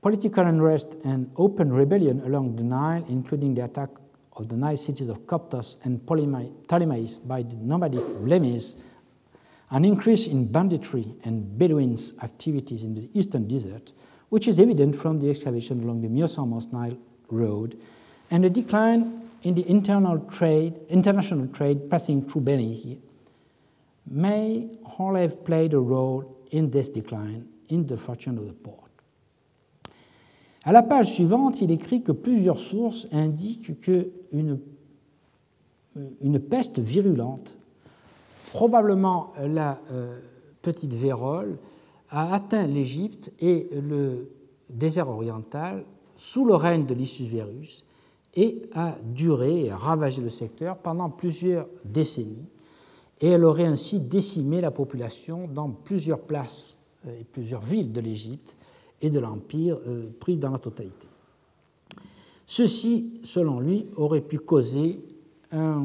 Political unrest and open rebellion along the Nile, including the attack of the Nile cities of Coptos and Ptolemais by the nomadic Blemis, an increase in banditry and Bedouins' activities in the eastern desert, which is evident from the excavation along the Myosamos Nile road, and a decline in the internal trade, international trade passing through Beni may all have played a role in this decline in the fortune of the port. À la page suivante, il écrit que plusieurs sources indiquent qu'une une peste virulente, probablement la euh, petite vérole, a atteint l'Égypte et le désert oriental sous le règne de l'Issus Verus et a duré et a ravagé le secteur pendant plusieurs décennies et elle aurait ainsi décimé la population dans plusieurs places euh, et plusieurs villes de l'Égypte et de l'Empire euh, pris dans la totalité. Ceci, selon lui, aurait pu causer un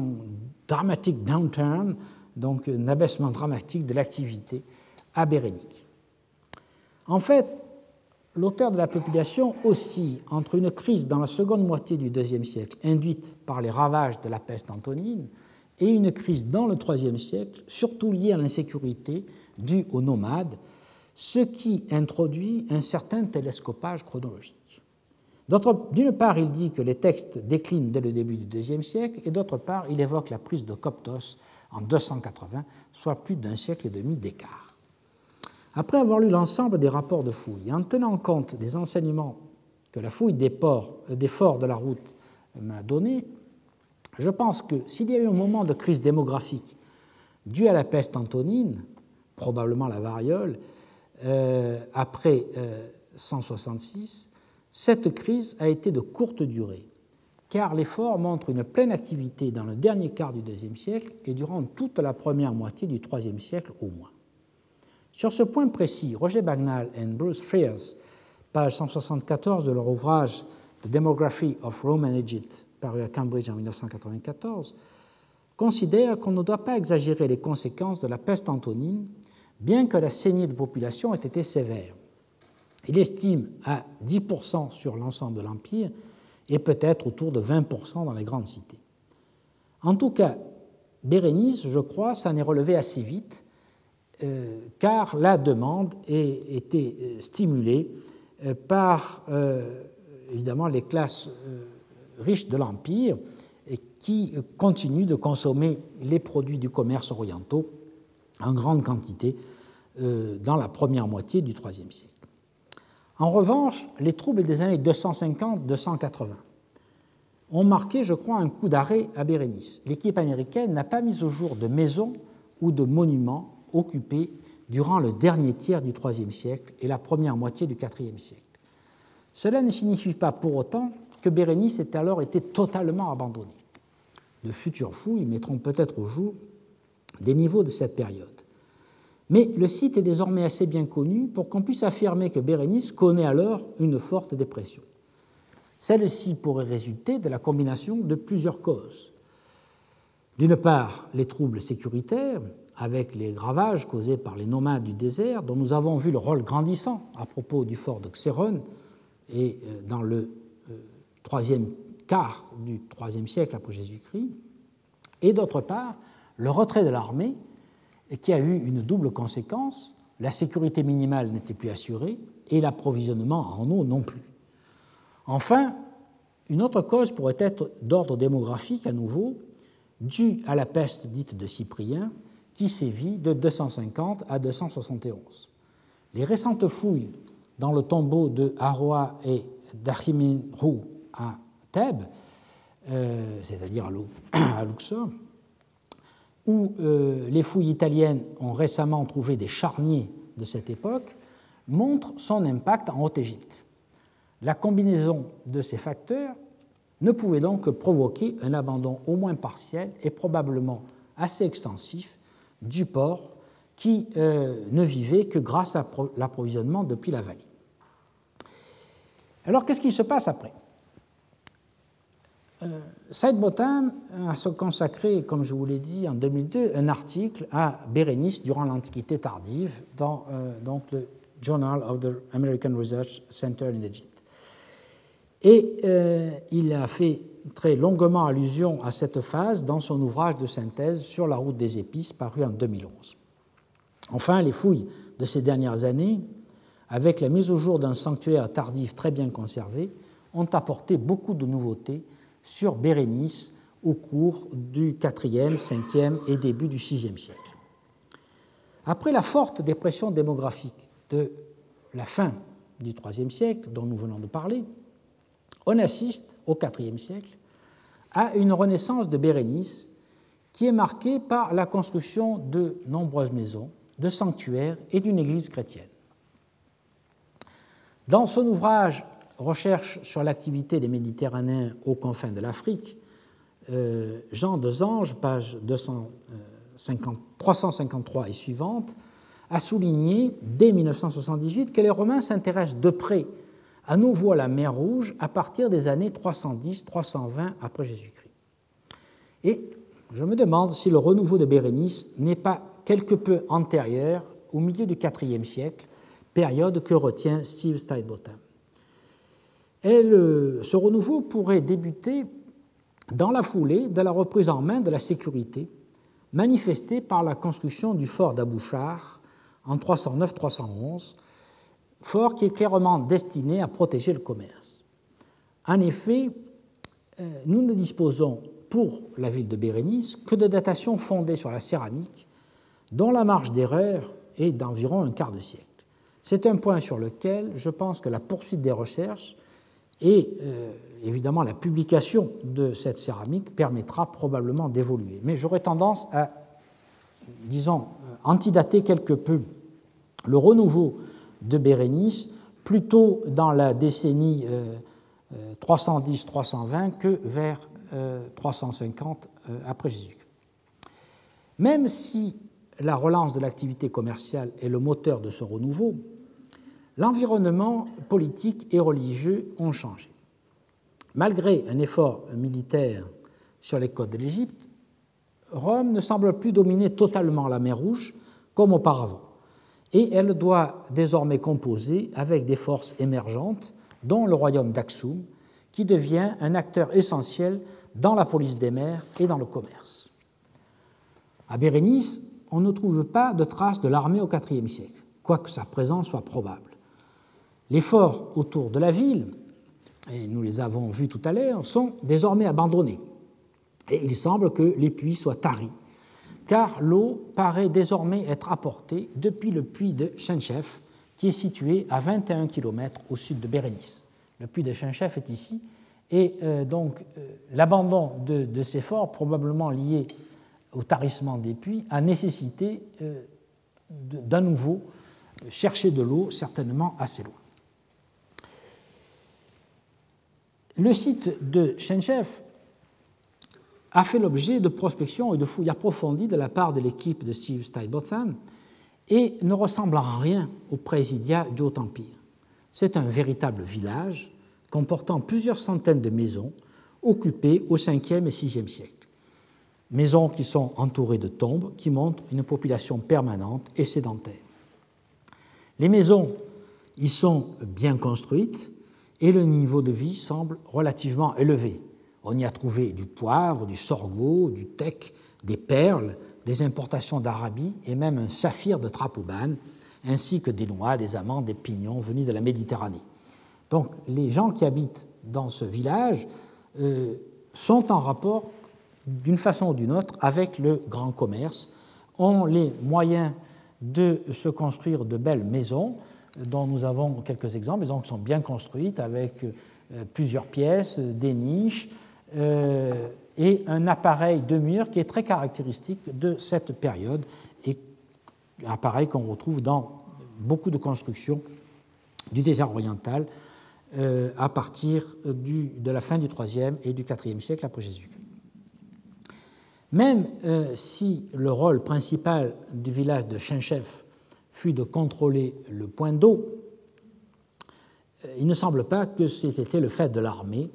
dramatique downturn, donc un abaissement dramatique de l'activité abérénique. En fait, l'auteur de la population oscille entre une crise dans la seconde moitié du IIe siècle induite par les ravages de la peste antonine et une crise dans le IIIe siècle, surtout liée à l'insécurité due aux nomades, ce qui introduit un certain télescopage chronologique. D'une part, il dit que les textes déclinent dès le début du IIe siècle, et d'autre part, il évoque la prise de Coptos en 280, soit plus d'un siècle et demi d'écart. Après avoir lu l'ensemble des rapports de fouilles, en tenant compte des enseignements que la fouille des, ports, euh, des forts de la route m'a donnés, je pense que s'il y a eu un moment de crise démographique dû à la peste antonine, probablement la variole, après 166, cette crise a été de courte durée, car l'effort montre une pleine activité dans le dernier quart du deuxième siècle et durant toute la première moitié du troisième siècle au moins. Sur ce point précis, Roger Bagnall et Bruce Frears, page 174 de leur ouvrage The Demography of Roman Egypt, paru à Cambridge en 1994, considèrent qu'on ne doit pas exagérer les conséquences de la peste antonine, bien que la saignée de population ait été sévère. Il estime à 10% sur l'ensemble de l'Empire et peut-être autour de 20% dans les grandes cités. En tout cas, Bérénice, je crois, s'en est relevé assez vite, euh, car la demande a été euh, stimulée euh, par évidemment les classes riches de l'Empire qui continuent de consommer les produits du commerce orientaux en grande quantité dans la première moitié du IIIe siècle. En revanche, les troubles des années 250-280 ont marqué, je crois, un coup d'arrêt à Bérénice. L'équipe américaine n'a pas mis au jour de maisons ou de monuments occupés durant le dernier tiers du IIIe siècle et la première moitié du IVe siècle. Cela ne signifie pas pour autant que Bérénice ait alors été totalement abandonnée. De futures fouilles mettront peut-être au jour des niveaux de cette période. Mais le site est désormais assez bien connu pour qu'on puisse affirmer que Bérénice connaît alors une forte dépression. Celle-ci pourrait résulter de la combination de plusieurs causes. D'une part, les troubles sécuritaires, avec les gravages causés par les nomades du désert, dont nous avons vu le rôle grandissant à propos du fort de Xéron et euh, dans le euh, troisième quart du IIIe siècle après Jésus-Christ, et d'autre part, le retrait de l'armée et qui a eu une double conséquence. La sécurité minimale n'était plus assurée et l'approvisionnement en eau non plus. Enfin, une autre cause pourrait être d'ordre démographique à nouveau, due à la peste dite de Cyprien, qui sévit de 250 à 271. Les récentes fouilles dans le tombeau de Haroa et d'Achimenrou à Thèbes, euh, c'est-à-dire à [clears throat] Luxor, où euh, les fouilles italiennes ont récemment trouvé des charniers de cette époque, montrent son impact en Haute-Égypte. La combinaison de ces facteurs ne pouvait donc que provoquer un abandon au moins partiel et probablement assez extensif du port qui euh, ne vivait que grâce à l'approvisionnement depuis la vallée. Alors qu'est-ce qui se passe après? Saïd Botham a consacré, comme je vous l'ai dit en 2002, un article à Bérénice durant l'Antiquité tardive dans euh, le Journal of the American Research Center in Egypt. Et euh, il a fait très longuement allusion à cette phase dans son ouvrage de synthèse sur la route des épices paru en 2011. Enfin, les fouilles de ces dernières années, avec la mise au jour d'un sanctuaire tardif très bien conservé, ont apporté beaucoup de nouveautés sur Bérénice au cours du IVe, Ve et début du VIe siècle. Après la forte dépression démographique de la fin du IIIe siècle, dont nous venons de parler, on assiste au IVe siècle à une renaissance de Bérénice qui est marquée par la construction de nombreuses maisons, de sanctuaires et d'une église chrétienne. Dans son ouvrage Recherche sur l'activité des Méditerranéens aux confins de l'Afrique, euh, Jean Desange, page 353 et suivante, a souligné dès 1978 que les Romains s'intéressent de près à nouveau à la mer Rouge à partir des années 310-320 après Jésus-Christ. Et je me demande si le renouveau de Bérénice n'est pas quelque peu antérieur au milieu du IVe siècle, période que retient Steve Ce renouveau pourrait débuter dans la foulée de la reprise en main de la sécurité manifestée par la construction du fort d'Abouchar en 309-311, fort qui est clairement destiné à protéger le commerce. En effet, euh, nous ne disposons pour la ville de Bérénice que de datations fondées sur la céramique, dont la marge d'erreur est d'environ un quart de siècle. C'est un point sur lequel je pense que la poursuite des recherches et euh, évidemment la publication de cette céramique permettra probablement d'évoluer. Mais j'aurais tendance à, disons, euh, antidater quelque peu le renouveau de Bérénice plutôt dans la décennie 310-320 que vers 350 après Jésus. Même si la relance de l'activité commerciale est le moteur de ce renouveau, l'environnement politique et religieux ont changé. Malgré un effort militaire sur les côtes de l'Égypte, Rome ne semble plus dominer totalement la mer Rouge comme auparavant, et elle doit désormais composer avec des forces émergentes, dont le royaume d'Aksum, qui devient un acteur essentiel dans la police des mers et dans le commerce. À Bérénice, on ne trouve pas de traces de l'armée au IVe siècle, quoique sa présence soit probable. Les forts autour de la ville, et nous les avons vus tout à l'heure, sont désormais abandonnés. Et il semble que les puits soient taris, car l'eau paraît désormais être apportée depuis le puits de Chenchef, qui est situé à 21 km au sud de Bérénice. Le puits de Chenchef est ici, et euh, donc euh, l'abandon de, ces forts, probablement lié au tarissement des puits, a nécessité euh, d'un nouveau chercher de l'eau, certainement assez loin. Le site de Chenchef a fait l'objet de prospection et de fouilles approfondies de la part de l'équipe de Steve Steinbotham et ne ressemble en rien au présidia du Haut-Empire. C'est un véritable village comportant plusieurs centaines de maisons occupées au 5e et 6e siècle. Maisons qui sont entourées de tombes qui montrent une population permanente et sédentaire. Les maisons y sont bien construites et le niveau de vie semble relativement élevé. On y a trouvé du poivre, du sorgho, du teck, des perles, des importations d'Arabie et même un saphir de Trapouban, ainsi que des noix, des amandes, des pignons venus de la Méditerranée. Donc les gens qui habitent dans ce village euh, sont en rapport d'une façon ou d'une autre avec le grand commerce, ont les moyens de se construire de belles maisons, dont nous avons quelques exemples, maisons qui sont bien construites avec euh, plusieurs pièces, des niches, euh, et un appareil de mur qui est très caractéristique de cette période et appareil qu'on retrouve dans beaucoup de constructions du désert oriental euh, à partir du, de la fin du IIIe et du IVe siècle après Jésus. Même euh, si le rôle principal du village de Chinchef fut de contrôler le point d'eau, il ne semble pas que c'était le fait de l'armée,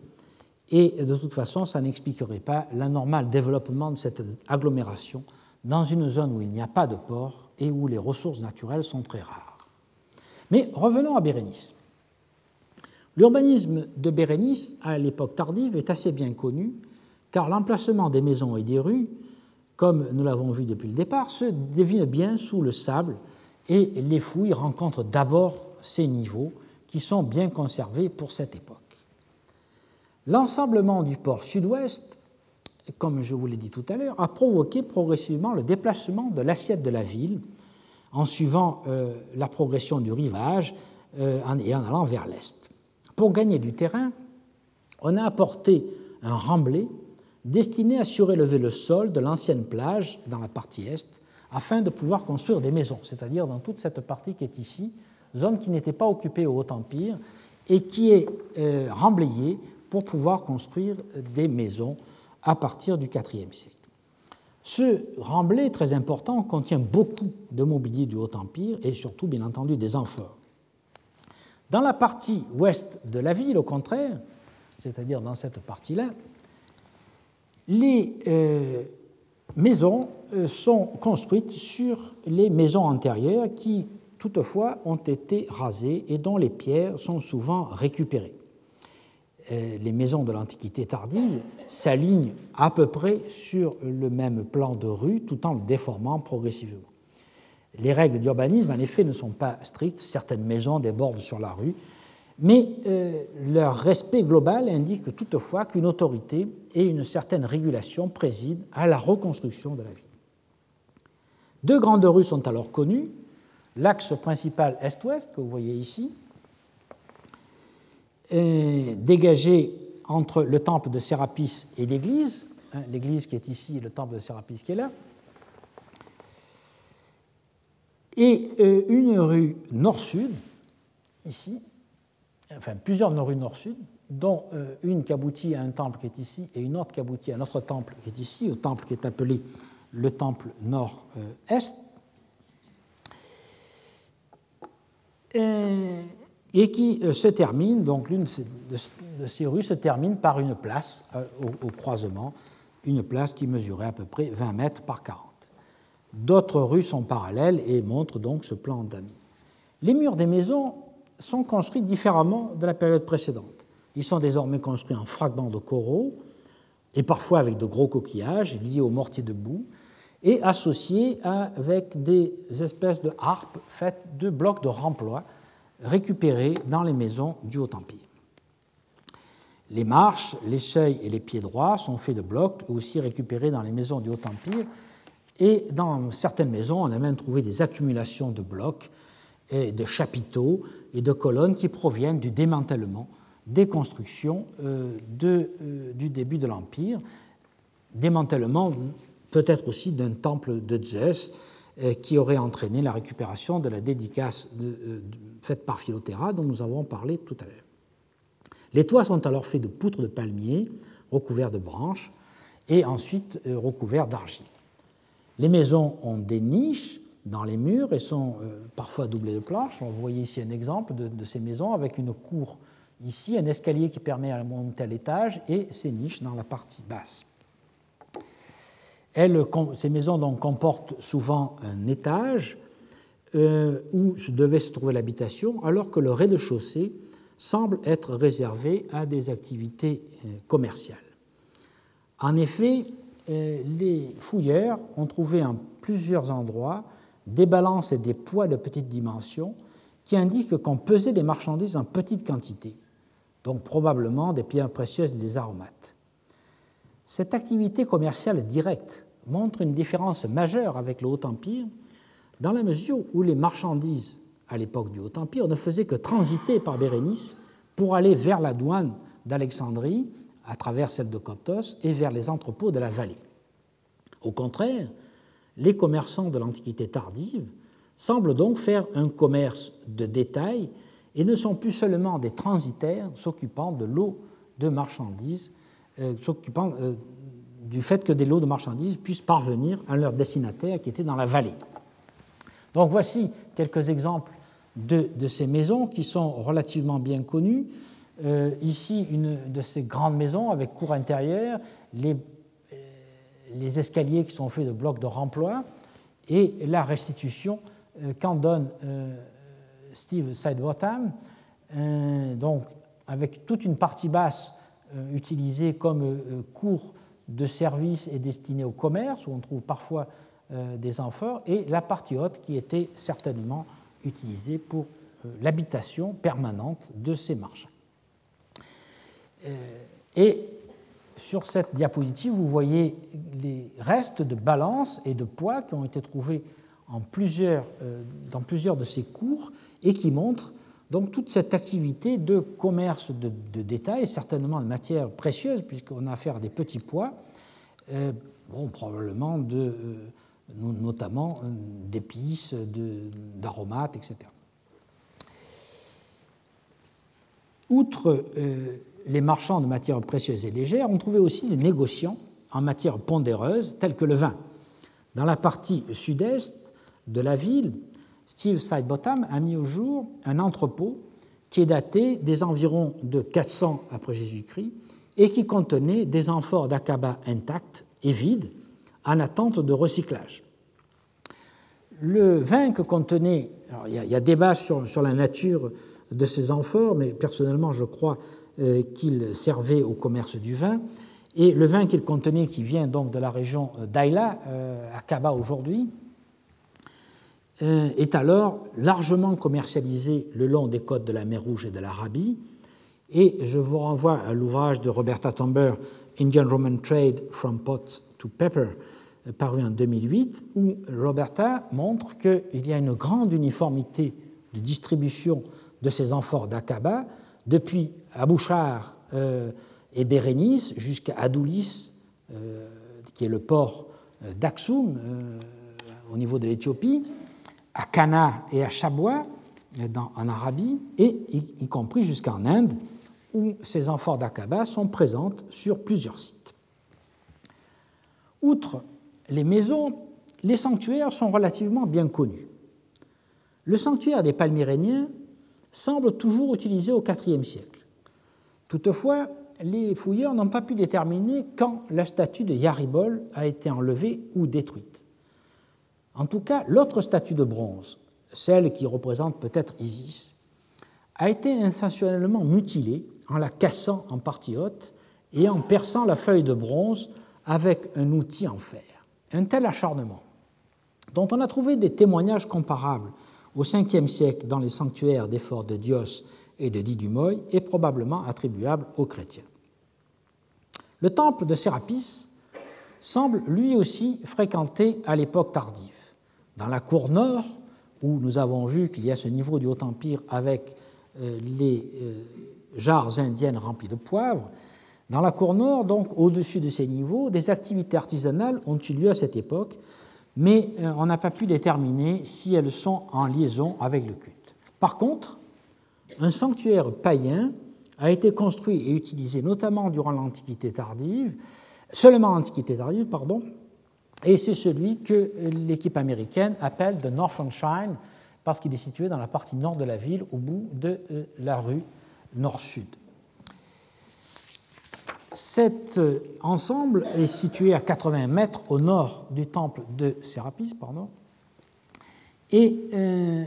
et de toute façon, ça n'expliquerait pas l'anormal développement de cette agglomération dans une zone où il n'y a pas de port et où les ressources naturelles sont très rares. Mais revenons à Bérénice. L'urbanisme de Bérénice, à l'époque tardive, est assez bien connu, car l'emplacement des maisons et des rues, comme nous l'avons vu depuis le départ, se devine bien sous le sable, et les fouilles rencontrent d'abord ces niveaux qui sont bien conservés pour cette époque. L'ensemblement du port sud-ouest, comme je vous l'ai dit tout à l'heure, a provoqué progressivement le déplacement de l'assiette de la ville en suivant euh, la progression du rivage euh, et en allant vers l'est. Pour gagner du terrain, on a apporté un remblai destiné à surélever le sol de l'ancienne plage dans la partie est afin de pouvoir construire des maisons, c'est-à-dire dans toute cette partie qui est ici, zone qui n'était pas occupée au Haut-Empire et qui est euh, remblayée pour pouvoir construire des maisons à partir du IVe siècle. Ce remblai très important contient beaucoup de mobilier du Haut-Empire et surtout, bien entendu, des amphores. Dans la partie ouest de la ville, au contraire, c'est-à-dire dans cette partie-là, les euh, maisons euh, sont construites sur les maisons antérieures qui, toutefois, ont été rasées et dont les pierres sont souvent récupérées. Euh, les maisons de l'Antiquité tardive s'alignent à peu près sur le même plan de rue tout en le déformant progressivement. Les règles d'urbanisme, en effet, ne sont pas strictes. Certaines maisons débordent sur la rue, mais euh, leur respect global indique toutefois qu'une autorité et une certaine régulation président à la reconstruction de la ville. Deux grandes rues sont alors connues. L'axe principal est-ouest, que vous voyez ici, dégagé entre le temple de Sérapis et l'église, hein, l'église qui est ici et le temple de Sérapis qui est là. et euh, une rue nord-sud, ici, enfin plusieurs rues nord-sud, dont euh, une qui aboutit à un temple qui est ici et une autre qui aboutit à un autre temple qui est ici, au temple qui est appelé le temple nord-est, et qui euh, se termine, donc l'une de ces rues se termine par une place euh, au, croisement, une place qui mesurait à peu près 20 mètres par 40. D'autres rues sont parallèles et montrent donc ce plan d'amis. Les murs des maisons sont construits différemment de la période précédente. Ils sont désormais construits en fragments de coraux et parfois avec de gros coquillages liés au mortier de boue et associés avec des espèces de harpes faites de blocs de remploi récupérés dans les maisons du Haut-Empire. Les marches, les seuils et les pieds droits sont faits de blocs aussi récupérés dans les maisons du Haut-Empire. Et dans certaines maisons, on a même trouvé des accumulations de blocs, et de chapiteaux et de colonnes qui proviennent du démantèlement des constructions euh, euh, du début de l'Empire. Démantèlement peut-être aussi d'un temple de Zeus euh, qui aurait entraîné la récupération de la dédicace faite par Philotera dont nous avons parlé tout à l'heure. Les toits sont alors faits de poutres de palmier recouverts de branches et ensuite recouverts d'argile. Les maisons ont des niches dans les murs et sont euh, parfois doublées de planches. Vous voyez ici un exemple de, ces maisons avec une cour ici, un escalier qui permet de monter à l'étage et ces niches dans la partie basse. ces maisons donc comportent souvent un étage euh, où devait se trouver l'habitation, alors que le rez-de-chaussée semble être réservé à des activités euh, commerciales. En effet, les fouilleurs ont trouvé en plusieurs endroits des balances et des poids de petite dimension qui indiquent qu'on pesait des marchandises en petite quantité, donc probablement des pierres précieuses et des aromates. Cette activité commerciale directe montre une différence majeure avec le Haut Empire, dans la mesure où les marchandises à l'époque du Haut-Empire, ne faisait que transiter par Bérénice pour aller vers la douane d'Alexandrie, à travers celle de Coptos, et vers les entrepôts de la vallée. Au contraire, les commerçants de l'Antiquité tardive semblent donc faire un commerce de détail et ne sont plus seulement des transitaires s'occupant de l'eau de marchandises, euh, s'occupant euh, du fait que des lots de marchandises puissent parvenir à leur destinataire qui était dans la vallée. Donc voici quelques exemples de, ces maisons qui sont relativement bien connues. Euh, ici, une de ces grandes maisons avec cour intérieure, les, escaliers qui sont faits de blocs de remploi et la restitution euh, qu'en donne Steve Sidebottom, donc avec toute une partie basse utilisée comme cour de service et destinée au commerce, où on trouve parfois des amphores, et la partie haute qui était certainement utilisé pour euh, l'habitation permanente de ces marchands. Euh, et sur cette diapositive, vous voyez les restes de balance et de poids qui ont été trouvés euh, dans plusieurs de ces cours et qui montrent donc toute cette activité de commerce de, détail, certainement de matières précieuses, puisqu'on a affaire à des petits poids, bon, probablement de, notamment euh, d'épices, d'aromates, etc. Outre euh, les marchands de matières précieuses et légères, on trouvait aussi des négociants en matières pondéreuses, tels que le vin. Dans la partie sud-est de la ville, Steve Sidebottom a mis au jour un entrepôt qui est daté des environs de 400 après Jésus-Christ et qui contenait des amphores d'acaba intacts et vides, en attente de recyclage. Le vin que contenait, il, y a, débat sur, sur, la nature de ces amphores, mais personnellement je crois qu'il servait au commerce du vin. Et le vin qu'il contenait, qui vient donc de la région d'Aïla, euh, à Kaba aujourd'hui, euh, est alors largement commercialisé le long des côtes de la mer Rouge et de l'Arabie. Et je vous renvoie à l'ouvrage de Roberta Tomber, Indian Roman Trade from Pot to Pepper, paru en 2008, où Roberta montre qu'il y a une grande uniformité de distribution de ces amphores d'Aqaba, depuis Abouchar euh, et Bérénice jusqu'à Adoulis, euh, qui est le port euh, d'Aksum au niveau de l'Éthiopie, à Cana et à Chabois, en Arabie, et y, compris jusqu'en Inde, où ces amphores d'Aqaba sont présentes sur plusieurs sites. Outre les maisons, les sanctuaires sont relativement bien connus. Le sanctuaire des Palmyréniens semble toujours utilisé au IVe siècle. Toutefois, les fouilleurs n'ont pas pu déterminer quand la statue de Yaribol a été enlevée ou détruite. En tout cas, l'autre statue de bronze, celle qui représente peut-être Isis, a été intentionnellement mutilée en la cassant en partie haute et en perçant la feuille de bronze avec un outil en fer. Un tel acharnement, dont on a trouvé des témoignages comparables au Ve siècle dans les sanctuaires des forts de Dios et de Didumoy, est probablement attribuable aux chrétiens. Le temple de Sérapis semble lui aussi fréquenté à l'époque tardive. Dans la cour nord, où nous avons vu qu'il y a ce niveau du Haut-Empire avec euh, les euh, jarres indiennes remplies de poivre, dans la cour nord, donc au-dessus de ces niveaux, des activités artisanales ont eu lieu à cette époque, mais euh, on n'a pas pu déterminer si elles sont en liaison avec le culte. Par contre, un sanctuaire païen a été construit et utilisé notamment durant l'Antiquité tardive, seulement l'Antiquité tardive, pardon, et c'est celui que l'équipe américaine appelle The Northern Shrine, parce qu'il est situé dans la partie nord de la ville, au bout de euh, la rue nord-sud. Cet euh, ensemble est situé à 80 mètres au nord du temple de Sérapis, pardon, et euh,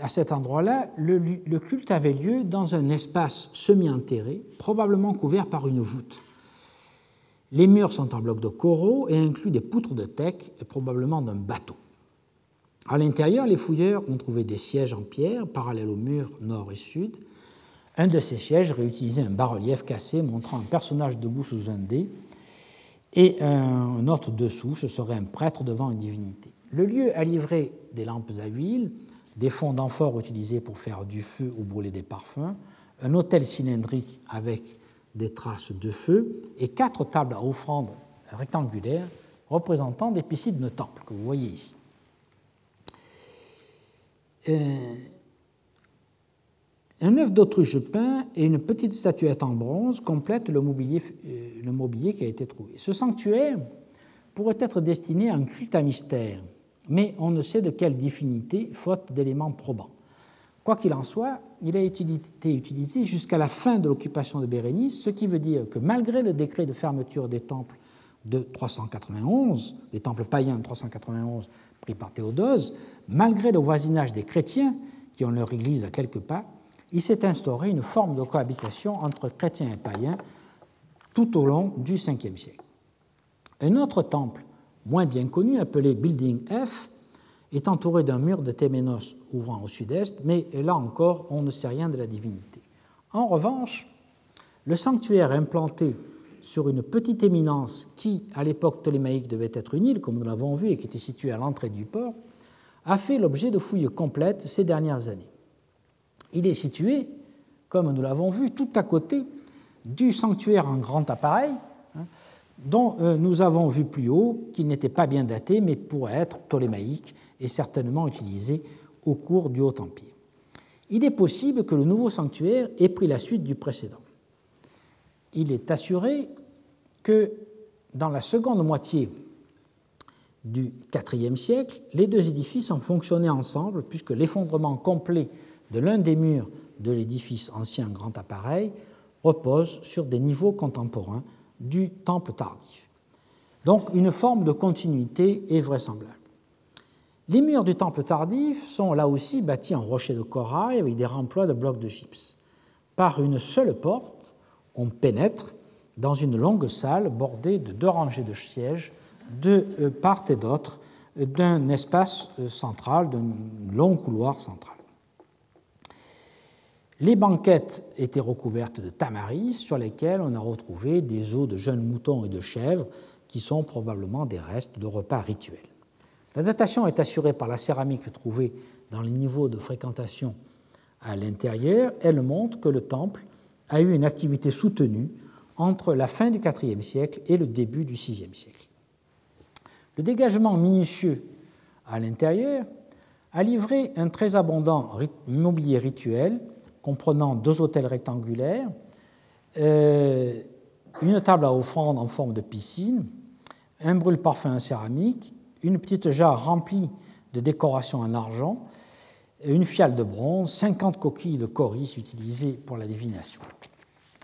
à cet endroit-là, le, culte avait lieu dans un espace semi-enterré, probablement couvert par une voûte. Les murs sont en blocs de coraux et incluent des poutres de teck, probablement d'un bateau. À l'intérieur, les fouilleurs ont trouvé des sièges en pierre parallèles aux murs nord et sud, un de ces sièges réutilisait un bas-relief cassé montrant un personnage debout sous un dé, et un autre dessous, ce serait un prêtre devant une divinité. Le lieu a livré des lampes à huile, des fonds d'amphore utilisés pour faire du feu ou brûler des parfums, un autel cylindrique avec des traces de feu et quatre tables à offrandes rectangulaires représentant des piscines de temple que vous voyez ici. Euh, un œuf d'autruche peint et une petite statuette en bronze complètent euh, le mobilier qui a été trouvé. Ce sanctuaire pourrait être destiné à un culte à mystère, mais on ne sait de quelle divinité, faute d'éléments probants. Quoi qu'il en soit, il a été utilisé jusqu'à la fin de l'occupation de Bérénice, ce qui veut dire que malgré le décret de fermeture des temples de 391, des temples païens de 391 pris par Théodose, malgré le voisinage des chrétiens qui ont leur église à quelques pas, il s'est instauré une forme de cohabitation entre chrétiens et païens tout au long du Ve siècle. Un autre temple, moins bien connu, appelé Building F, est entouré d'un mur de Téménos ouvrant au sud-est, mais là encore, on ne sait rien de la divinité. En revanche, le sanctuaire implanté sur une petite éminence qui, à l'époque ptolémaïque, devait être une île, comme nous l'avons vu, et qui était située à l'entrée du port, a fait l'objet de fouilles complètes ces dernières années. Il est situé, comme nous l'avons vu, tout à côté du sanctuaire en grand appareil, hein, dont euh, nous avons vu plus haut qu'il n'était pas bien daté, mais pourrait être ptolémaïque et certainement utilisé au cours du Haut Empire. Il est possible que le nouveau sanctuaire ait pris la suite du précédent. Il est assuré que dans la seconde moitié du IVe siècle, les deux édifices ont fonctionné ensemble puisque l'effondrement complet de l'un des murs de l'édifice ancien grand appareil repose sur des niveaux contemporains du temple tardif. Donc une forme de continuité est vraisemblable. Les murs du temple tardif sont là aussi bâtis en rocher de corail avec des remplois de blocs de gypse. Par une seule porte, on pénètre dans une longue salle bordée de deux rangées de sièges de euh, part et d'autre d'un espace euh, central, d'un long couloir central. Les banquettes étaient recouvertes de tamaris sur lesquelles on a retrouvé des os de jeunes moutons et de chèvres qui sont probablement des restes de repas rituels. La datation est assurée par la céramique trouvée dans les niveaux de fréquentation à l'intérieur. Elle montre que le temple a eu une activité soutenue entre la fin du IVe siècle et le début du VIe siècle. Le dégagement minutieux à l'intérieur, a livré un très abondant mobilier rituel comprenant deux hôtels rectangulaires, euh, une table à offrande en forme de piscine, un brûle-parfum en céramique, une petite jarre remplie de décorations en argent, une fiale de bronze, 50 coquilles de coris utilisées pour la divination.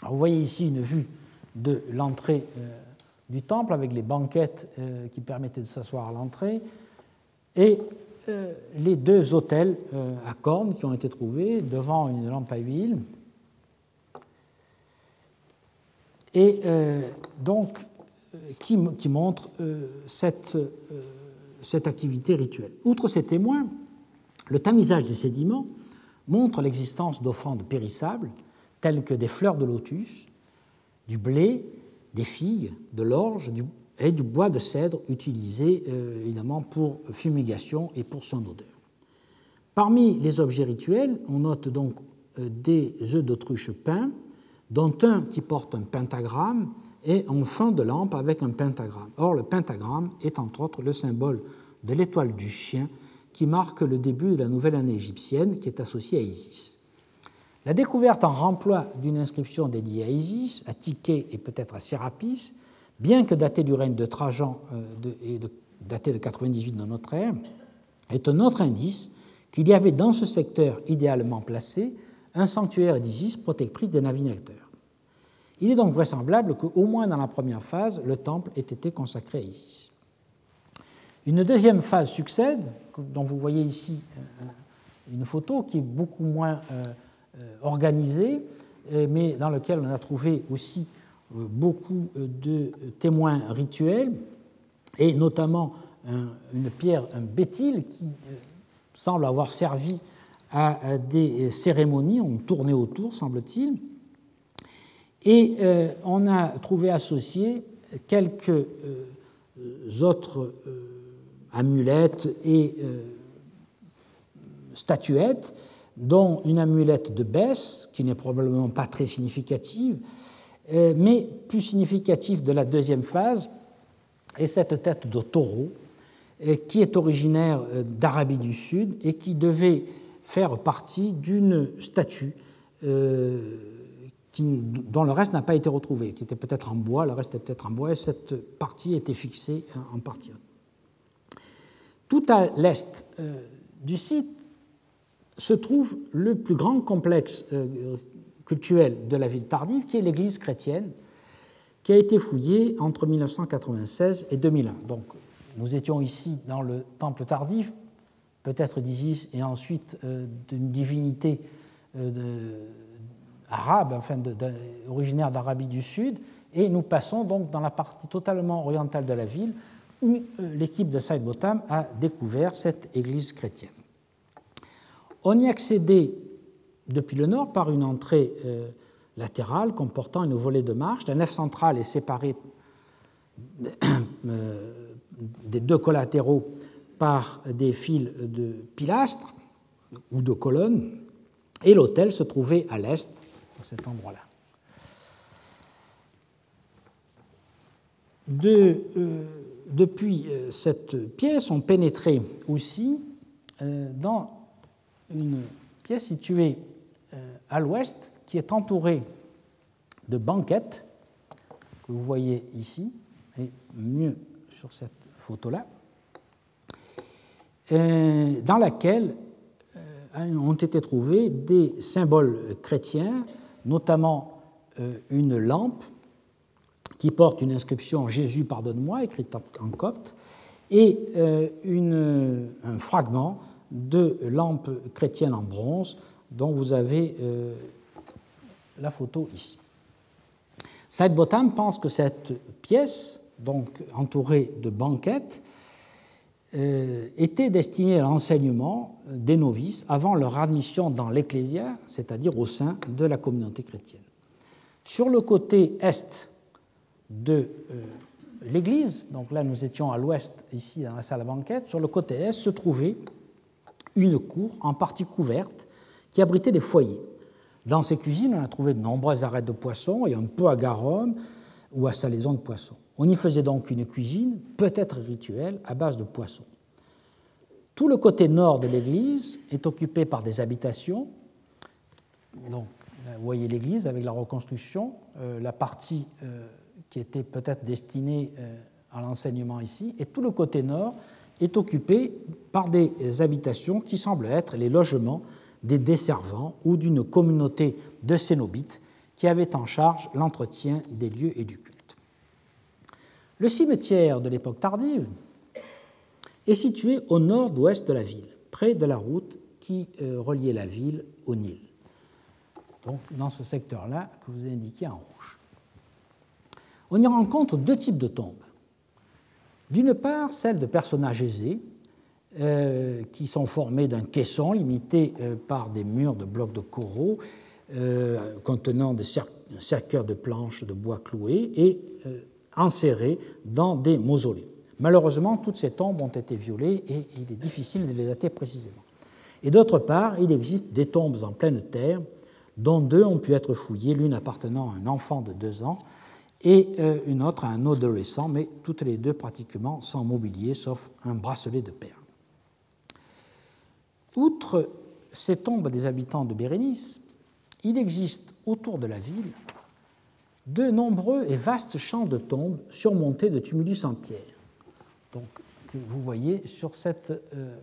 vous voyez ici une vue de l'entrée euh, du temple avec les banquettes euh, qui permettaient de s'asseoir à l'entrée les deux autels à cornes qui ont été trouvés devant une lampe à huile. Et donc, qui, qui montre cette, activité rituelle. Outre ces témoins, le tamisage des sédiments montre l'existence d'offrandes périssables telles que des fleurs de lotus, du blé, des figues, de l'orge et du bois de cèdre utilisé euh, évidemment pour fumigation et pour son odeur. Parmi les objets rituels, on note donc euh, des œufs d'autruche peints, dont un qui porte un pentagramme et un fond de lampe avec un pentagramme. Or, le pentagramme est entre autres le symbole de l'étoile du chien qui marque le début de la nouvelle année égyptienne qui est associée à Isis. La découverte en remploi d'une inscription dédiée à Isis, à Tiké et peut-être à Sérapis, bien que datée du règne de Trajan euh, et datée de 98 de notre ère, est un autre indice qu'il y avait dans ce secteur idéalement placé un sanctuaire d'Isis protectrice des navigateurs. Il est donc vraisemblable qu'au moins dans la première phase, le temple ait été consacré à Isis. Une deuxième phase succède, dont vous voyez ici euh, une photo qui est beaucoup moins euh, organisée, mais dans laquelle on a trouvé aussi beaucoup de témoins rituels, et notamment une pierre, un bétil, qui semble avoir servi à des cérémonies, on tournait autour, semble-t-il. Et on a trouvé associé quelques autres amulettes et euh, statuettes, dont une amulette de baisse, qui n'est probablement pas très significative, euh, mais plus significative de la deuxième phase, est cette tête de taureau, euh, qui est originaire d'Arabie du Sud et qui devait faire partie d'une statue dont le reste n'a pas été retrouvé, qui était peut-être en bois, le reste était peut-être en bois, et cette partie était fixée en partie. Tout à l'est euh, du site se trouve le plus grand complexe euh, cultuel de la ville tardive, qui est l'église chrétienne, qui a été fouillée entre 1996 et 2001. Donc, nous étions ici dans le temple tardif, peut-être d'Isis, et ensuite euh, d'une divinité arabe, enfin originaire d'Arabie du Sud, et nous passons donc dans la partie totalement orientale de la ville, où euh, l'équipe de Saïd Botham a découvert cette église chrétienne. On y accédait depuis le nord par une entrée euh, latérale comportant une volée de marche. La nef centrale est séparée euh, des deux collatéraux par des fils de pilastres ou de colonnes, et l'autel se trouvait à l'est, dans cet endroit-là. De, depuis euh, cette pièce, on pénétrait aussi euh, dans une pièce située euh, à l'ouest qui est entourée de banquettes que vous voyez ici, et mieux sur cette photo-là, dans laquelle ont été trouvés des symboles chrétiens, notamment une lampe qui porte une inscription Jésus pardonne-moi, écrite en copte, et euh, un fragment de lampe chrétienne en bronze dont vous avez euh, la photo ici. Said Botham pense que cette pièce, donc entourée de banquettes, euh, était destinée à l'enseignement des novices avant leur admission dans l'Ecclésia, c'est-à-dire au sein de la communauté chrétienne. Sur le côté est de euh, l'église, donc là nous étions à l'ouest, ici dans la salle à banquette, sur le côté est se trouvait une cour en partie couverte qui abritait des foyers. Dans ces cuisines, on a trouvé de nombreuses arêtes de poissons et un peu à garum ou à salaison de poissons. On y faisait donc une cuisine, peut-être rituelle, à base de poissons. Tout le côté nord de l'église est occupé par des habitations. Donc, vous voyez l'église avec la reconstruction, euh, la partie euh, qui était peut-être destinée euh, à l'enseignement ici, et tout le côté nord est occupé par des habitations qui semblent être les logements des desservants ou d'une communauté de cénobites qui avaient en charge l'entretien des lieux et du culte. Le cimetière de l'époque tardive est situé au nord-ouest de la ville, près de la route qui euh, reliait la ville au Nil. Donc dans ce secteur-là que vous ai indiqué en rouge. On y rencontre deux types de tombes. D'une part, celle de personnages aisés, euh, qui sont formés d'un caisson limité euh, par des murs de blocs de coraux contenant des cercueils de planches de bois cloués et enserrés dans des mausolées. Malheureusement, toutes ces tombes ont été violées et il est difficile de les dater précisément. Et d'autre part, il existe des tombes en pleine terre, dont deux ont pu être fouillées, l'une appartenant à un enfant de deux ans et euh, une autre à un adolescent, mais toutes les deux pratiquement sans mobilier, sauf un bracelet de perles. Outre ces tombes des habitants de Bérénice, il existe autour de la ville de nombreux et vastes champs de tombes surmontés de tumulus en pierre donc, que vous voyez sur cette euh,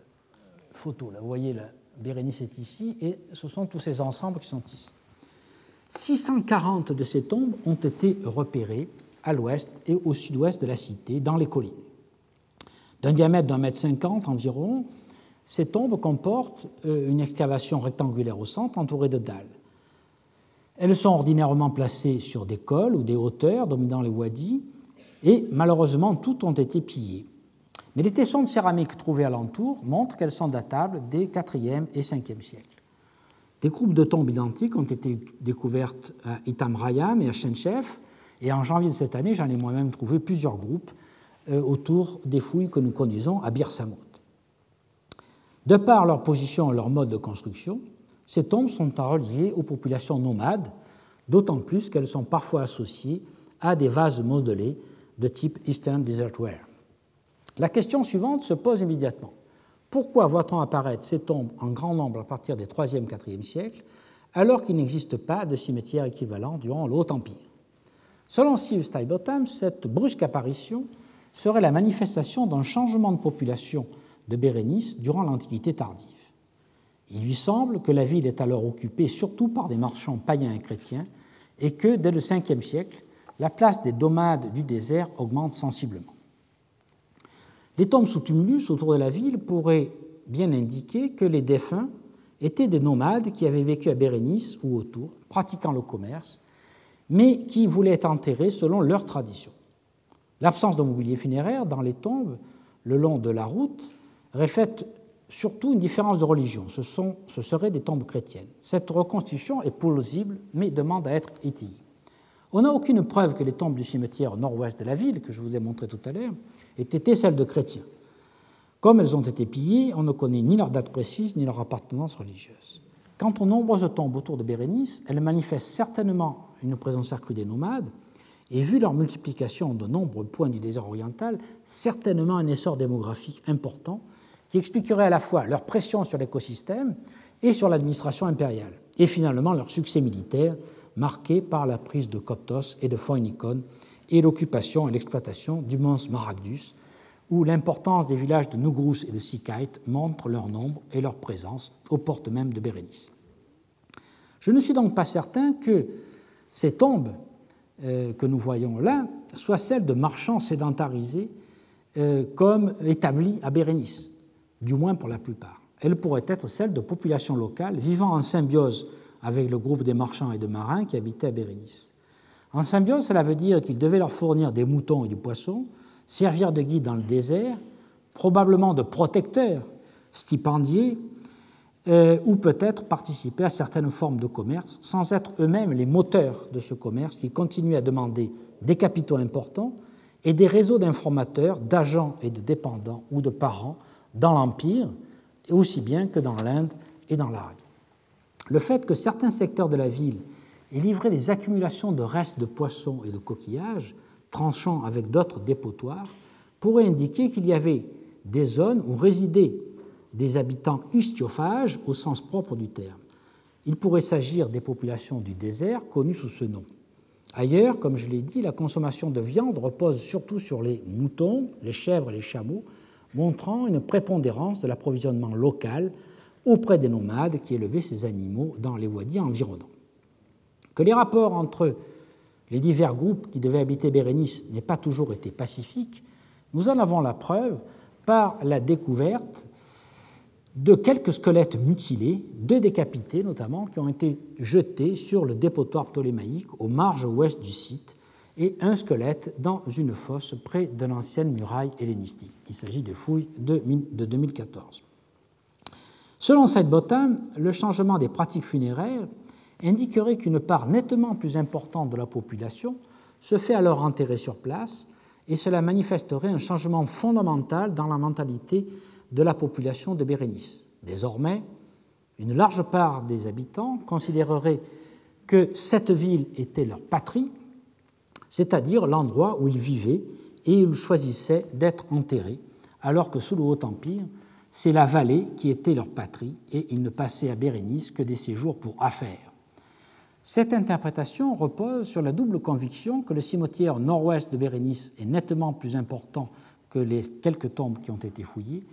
photo. Là. Vous voyez, la Bérénice est ici, et ce sont tous ces ensembles qui sont ici. 640 de ces tombes ont été repérées à l'ouest et au sud-ouest de la cité, dans les collines. D'un diamètre d'un mètre cinquante environ, ces tombes comportent euh, une excavation rectangulaire au centre entourée de dalles. Elles sont ordinairement placées sur des cols ou des hauteurs dominant les wadis, et malheureusement, toutes ont été pillées. Mais les tessons de céramique trouvés alentour montrent qu'elles sont datables des 4e et 5e siècles. Des groupes de tombes identiques ont été découvertes à Itam Rayam et à Shenchef, et en janvier de cette année, j'en ai moi-même trouvé plusieurs groupes euh, autour des fouilles que nous conduisons à Bir Samut. De par leur position et leur mode de construction, ces tombes sont reliées aux populations nomades, d'autant plus qu'elles sont parfois associées à des vases modelés de type Eastern Desertware. La question suivante se pose immédiatement. Pourquoi voit-on apparaître ces tombes en grand nombre à partir des 3e, 4e siècles, alors qu'il n'existe pas de cimetière équivalent durant le Haut Empire? Selon Steve Stuyvesant, cette brusque apparition serait la manifestation d'un changement de population de Bérénice durant l'Antiquité tardive. Il lui semble que la ville est alors occupée surtout par des marchands païens et chrétiens et que, dès le 5e siècle, la place des domades du désert augmente sensiblement. Les tombes sous tumulus autour de la ville pourraient bien indiquer que les défunts étaient des nomades qui avaient vécu à Bérénice ou autour, pratiquant le commerce, mais qui voulaient être enterrés selon leur tradition. L'absence de mobilier funéraire dans les tombes le long de la route reflète surtout une différence de religion. Ce, sont, ce seraient des tombes chrétiennes. Cette reconstitution est plausible, mais demande à être étayée. On n'a aucune preuve que les tombes du cimetière nord-ouest de la ville, que je vous ai montré tout à l'heure, étaient celles de chrétiens. Comme elles ont été pillées, on ne connaît ni leur date précise ni leur appartenance religieuse. Quant aux nombreuses tombes autour de Bérénice, elles manifestent certainement une présence accrue des nomades, et vu leur multiplication de nombreux points du désert oriental, certainement un essor démographique important qui expliquerait à la fois leur pression sur l'écosystème et sur l'administration impériale, et finalement leur succès militaire marqué par la prise de Coptos et de Phoenikon et l'occupation et l'exploitation du mont Maragdus, où l'importance des villages de Nougrous et de Sikait montre leur nombre et leur présence aux portes mêmes de Bérénice. Je ne suis donc pas certain que ces tombes euh, que nous voyons là soient celles de marchands sédentarisés euh, comme établis à Bérénice, du moins pour la plupart. Elles pourraient être celles de populations locales vivant en symbiose avec le groupe des marchands et de marins qui habitaient à Bérénice. En symbiose, cela veut dire qu'ils devaient leur fournir des moutons et du poisson, servir de guide dans le désert, probablement de protecteurs, stipendiés, euh, ou peut-être participer à certaines formes de commerce, sans être eux-mêmes les moteurs de ce commerce qui continue à demander des capitaux importants et des réseaux d'informateurs, d'agents et de dépendants ou de parents dans l'Empire, aussi bien que dans l'Inde et dans l'Arabie. Le fait que certains secteurs de la ville et livrer des accumulations de restes de poissons et de coquillages, tranchant avec d'autres dépotoirs, pourrait indiquer qu'il y avait des zones où résidaient des habitants istiophages au sens propre du terme. Il pourrait s'agir des populations du désert connues sous ce nom. Ailleurs, comme je l'ai dit, la consommation de viande repose surtout sur les moutons, les chèvres et les chameaux, montrant une prépondérance de l'approvisionnement local auprès des nomades qui élevaient ces animaux dans les wadis environnants. Que les rapports entre les divers groupes qui devaient habiter Bérénice n'aient pas toujours été pacifiques, nous en avons la preuve par la découverte de quelques squelettes mutilés, deux décapités notamment, qui ont été jetés sur le dépotoir ptolémaïque aux marges ouest du site, et un squelette dans une fosse près de l'ancienne muraille hellénistique. Il s'agit de fouilles de 2014. Selon cette Botham, le changement des pratiques funéraires indiquerait qu'une part nettement plus importante de la population se fait alors enterrer sur place, et cela manifesterait un changement fondamental dans la mentalité de la population de Bérénice. Désormais, une large part des habitants considérerait que cette ville était leur patrie, c'est-à-dire l'endroit où ils vivaient et ils choisissaient d'être enterrés, alors que sous le Haut Empire, c'est la vallée qui était leur patrie et ils ne passaient à Bérénice que des séjours pour affaires. Cette interprétation repose sur la double conviction que le cimetière nord-ouest de Bérénice est nettement plus important que les quelques tombes qui ont été fouillées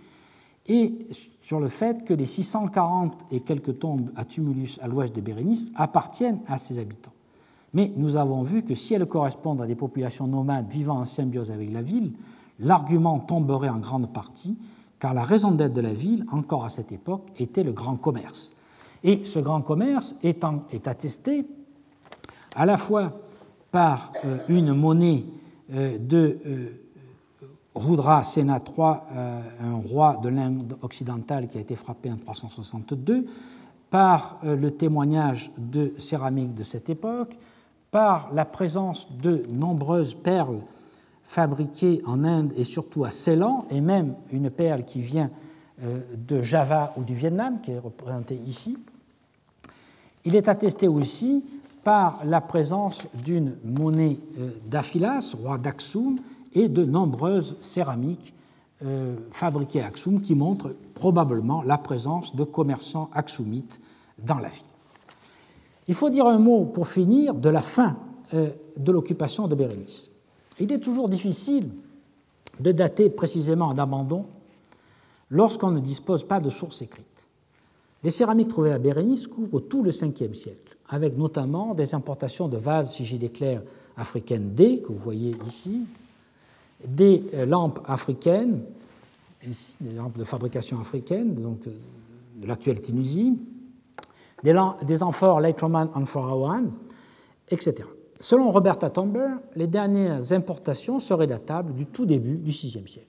et sur le fait que les 640 et quelques tombes à tumulus à l'ouest de Bérénice appartiennent à ses habitants. Mais nous avons vu que si elles correspondent à des populations nomades vivant en symbiose avec la ville, l'argument tomberait en grande partie, car la raison d'être de la ville, encore à cette époque, était le grand commerce. Et ce grand commerce est, est attesté à la fois par euh, une monnaie euh, de euh, Rudra Sena III, un roi de l'Inde occidentale qui a été frappé en 362, par le témoignage de céramique de cette époque, par la présence de nombreuses perles fabriquées en Inde et surtout à Ceylan, et même une perle qui vient euh, de Java ou du Vietnam, qui est représentée ici. Il est attesté aussi par la présence d'une monnaie d'Aphilas, roi d'Aksum, et de nombreuses céramiques euh, fabriquées à Aksum qui montrent probablement la présence de commerçants aksumites dans la ville. Il faut dire un mot pour finir de la fin euh, de l'occupation de Bérénice. Il est toujours difficile de dater précisément d'abandon lorsqu'on ne dispose pas de sources écrites. Les céramiques trouvées à Bérénice couvrent tout le 5e siècle, avec notamment des importations de vases sigillés clairs africaines D, que vous voyez ici, des euh, lampes africaines, des lampes de fabrication africaine, donc euh, de l'actuelle Tunisie, des, amphores Leitroman One, etc. Selon Roberta Tomber, les dernières importations seraient datables du tout début du VIe siècle.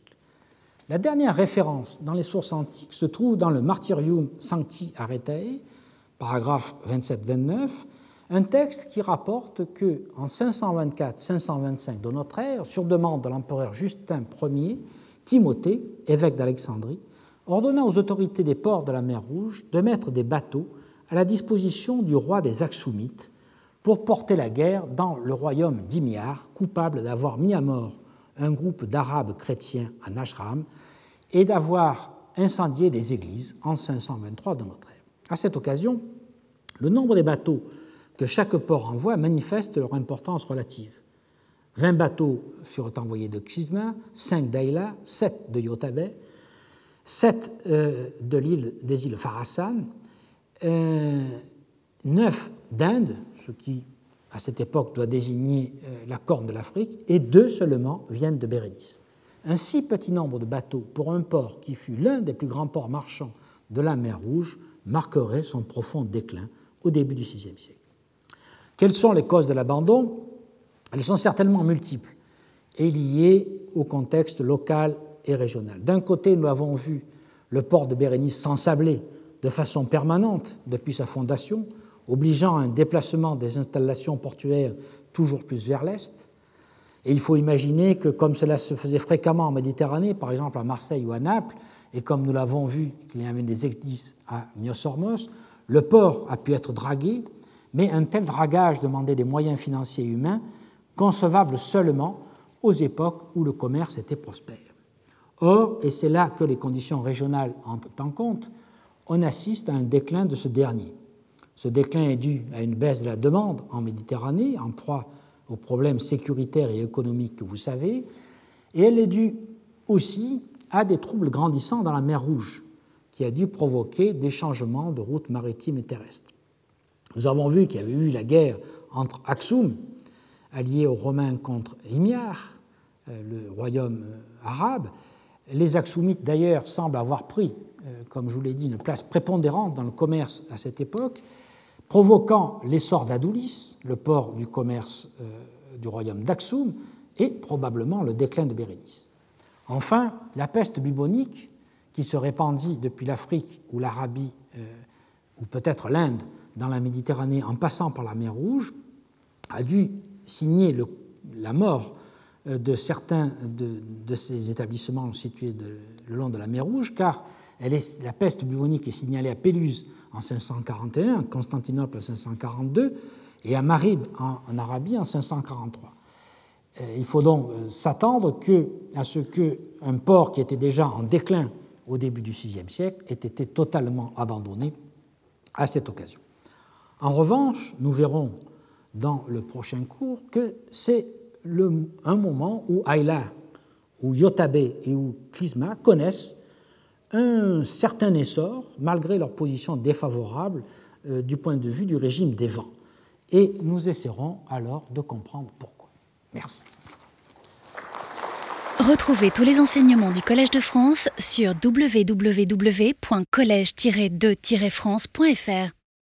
La dernière référence dans les sources antiques se trouve dans le Martyrium Sancti Aretae, paragraphe 27-29, un texte qui rapporte que en 524-525 de notre ère, sur demande de l'empereur Justin Ier, Timothée, évêque d'Alexandrie, ordonna aux autorités des ports de la mer Rouge de mettre des bateaux à la disposition du roi des Aksumites pour porter la guerre dans le royaume d'Imiar, coupable d'avoir mis à mort un groupe d'Arabes chrétiens à Nashram et d'avoir incendié des églises en 523 de notre ère. À cette occasion, le nombre des bateaux que chaque port envoie manifeste leur importance relative. 20 bateaux furent envoyés de Xisma, 5 d'Aïla, 7 de Yotabe, 7 euh, des îles Farasan, 9 euh, d'Inde, ce qui à cette époque doit désigner euh, la corne de l'Afrique, et 2 seulement viennent de Bérénice. Un si petit nombre de bateaux pour un port qui fut l'un des plus grands ports marchands de la mer Rouge marquerait son profond déclin au début du VIe siècle. Quelles sont les causes de l'abandon? Elles sont certainement multiples et liées au contexte local et régional. D'un côté, nous avons vu le port de Bérénice s'ensabler de façon permanente depuis sa fondation, obligeant à un déplacement des installations portuaires toujours plus vers l'est. Et il faut imaginer que comme cela se faisait fréquemment en Méditerranée, par exemple à Marseille ou à Naples, et comme nous l'avons vu qu'il y avait des exdices à Myosormos, le port a pu être dragué mais un tel dragage demandait des moyens financiers humains concevables seulement aux époques où le commerce était prospère. Or, et c'est là que les conditions régionales entrent en compte, on assiste à un déclin de ce dernier. Ce déclin est dû à une baisse de la demande en Méditerranée, en proie aux problèmes sécuritaires et économiques que vous savez, et elle est due aussi à des troubles grandissants dans la mer Rouge, qui a dû provoquer des changements de routes maritimes et terrestres. Nous avons vu qu'il y avait eu la guerre entre Aksum, allié aux Romains contre Himyar, euh, le royaume euh, arabe. Les Aksumites, d'ailleurs, semblent avoir pris, comme je vous l'ai dit, une place prépondérante dans le commerce à cette époque, provoquant l'essor d'Adoulis, le port du commerce du royaume d'Aksum, et probablement le déclin de Bérénice. Enfin, la peste bubonique, qui se répandit depuis l'Afrique ou l'Arabie, ou peut-être l'Inde, dans la Méditerranée en passant par la mer Rouge, a dû signer la mort euh, de certains de, ces établissements situés le long de la mer Rouge, car la peste bubonique est signalée à Péluse en 541, à Constantinople en 542 et à Marib en, Arabie en 543. Euh, il faut donc euh, s'attendre à ce qu'un port qui était déjà en déclin au début du VIe siècle ait été totalement abandonné à cette occasion. En revanche, nous verrons dans le prochain cours que c'est un moment où Ayla, où Yotabe et où Klisma connaissent un certain essor, malgré leur position défavorable euh, du point de vue du régime des vents. Et nous essaierons alors de comprendre pourquoi. Merci. Retrouvez tous les enseignements du Collège de France sur www.colège-2-france.fr.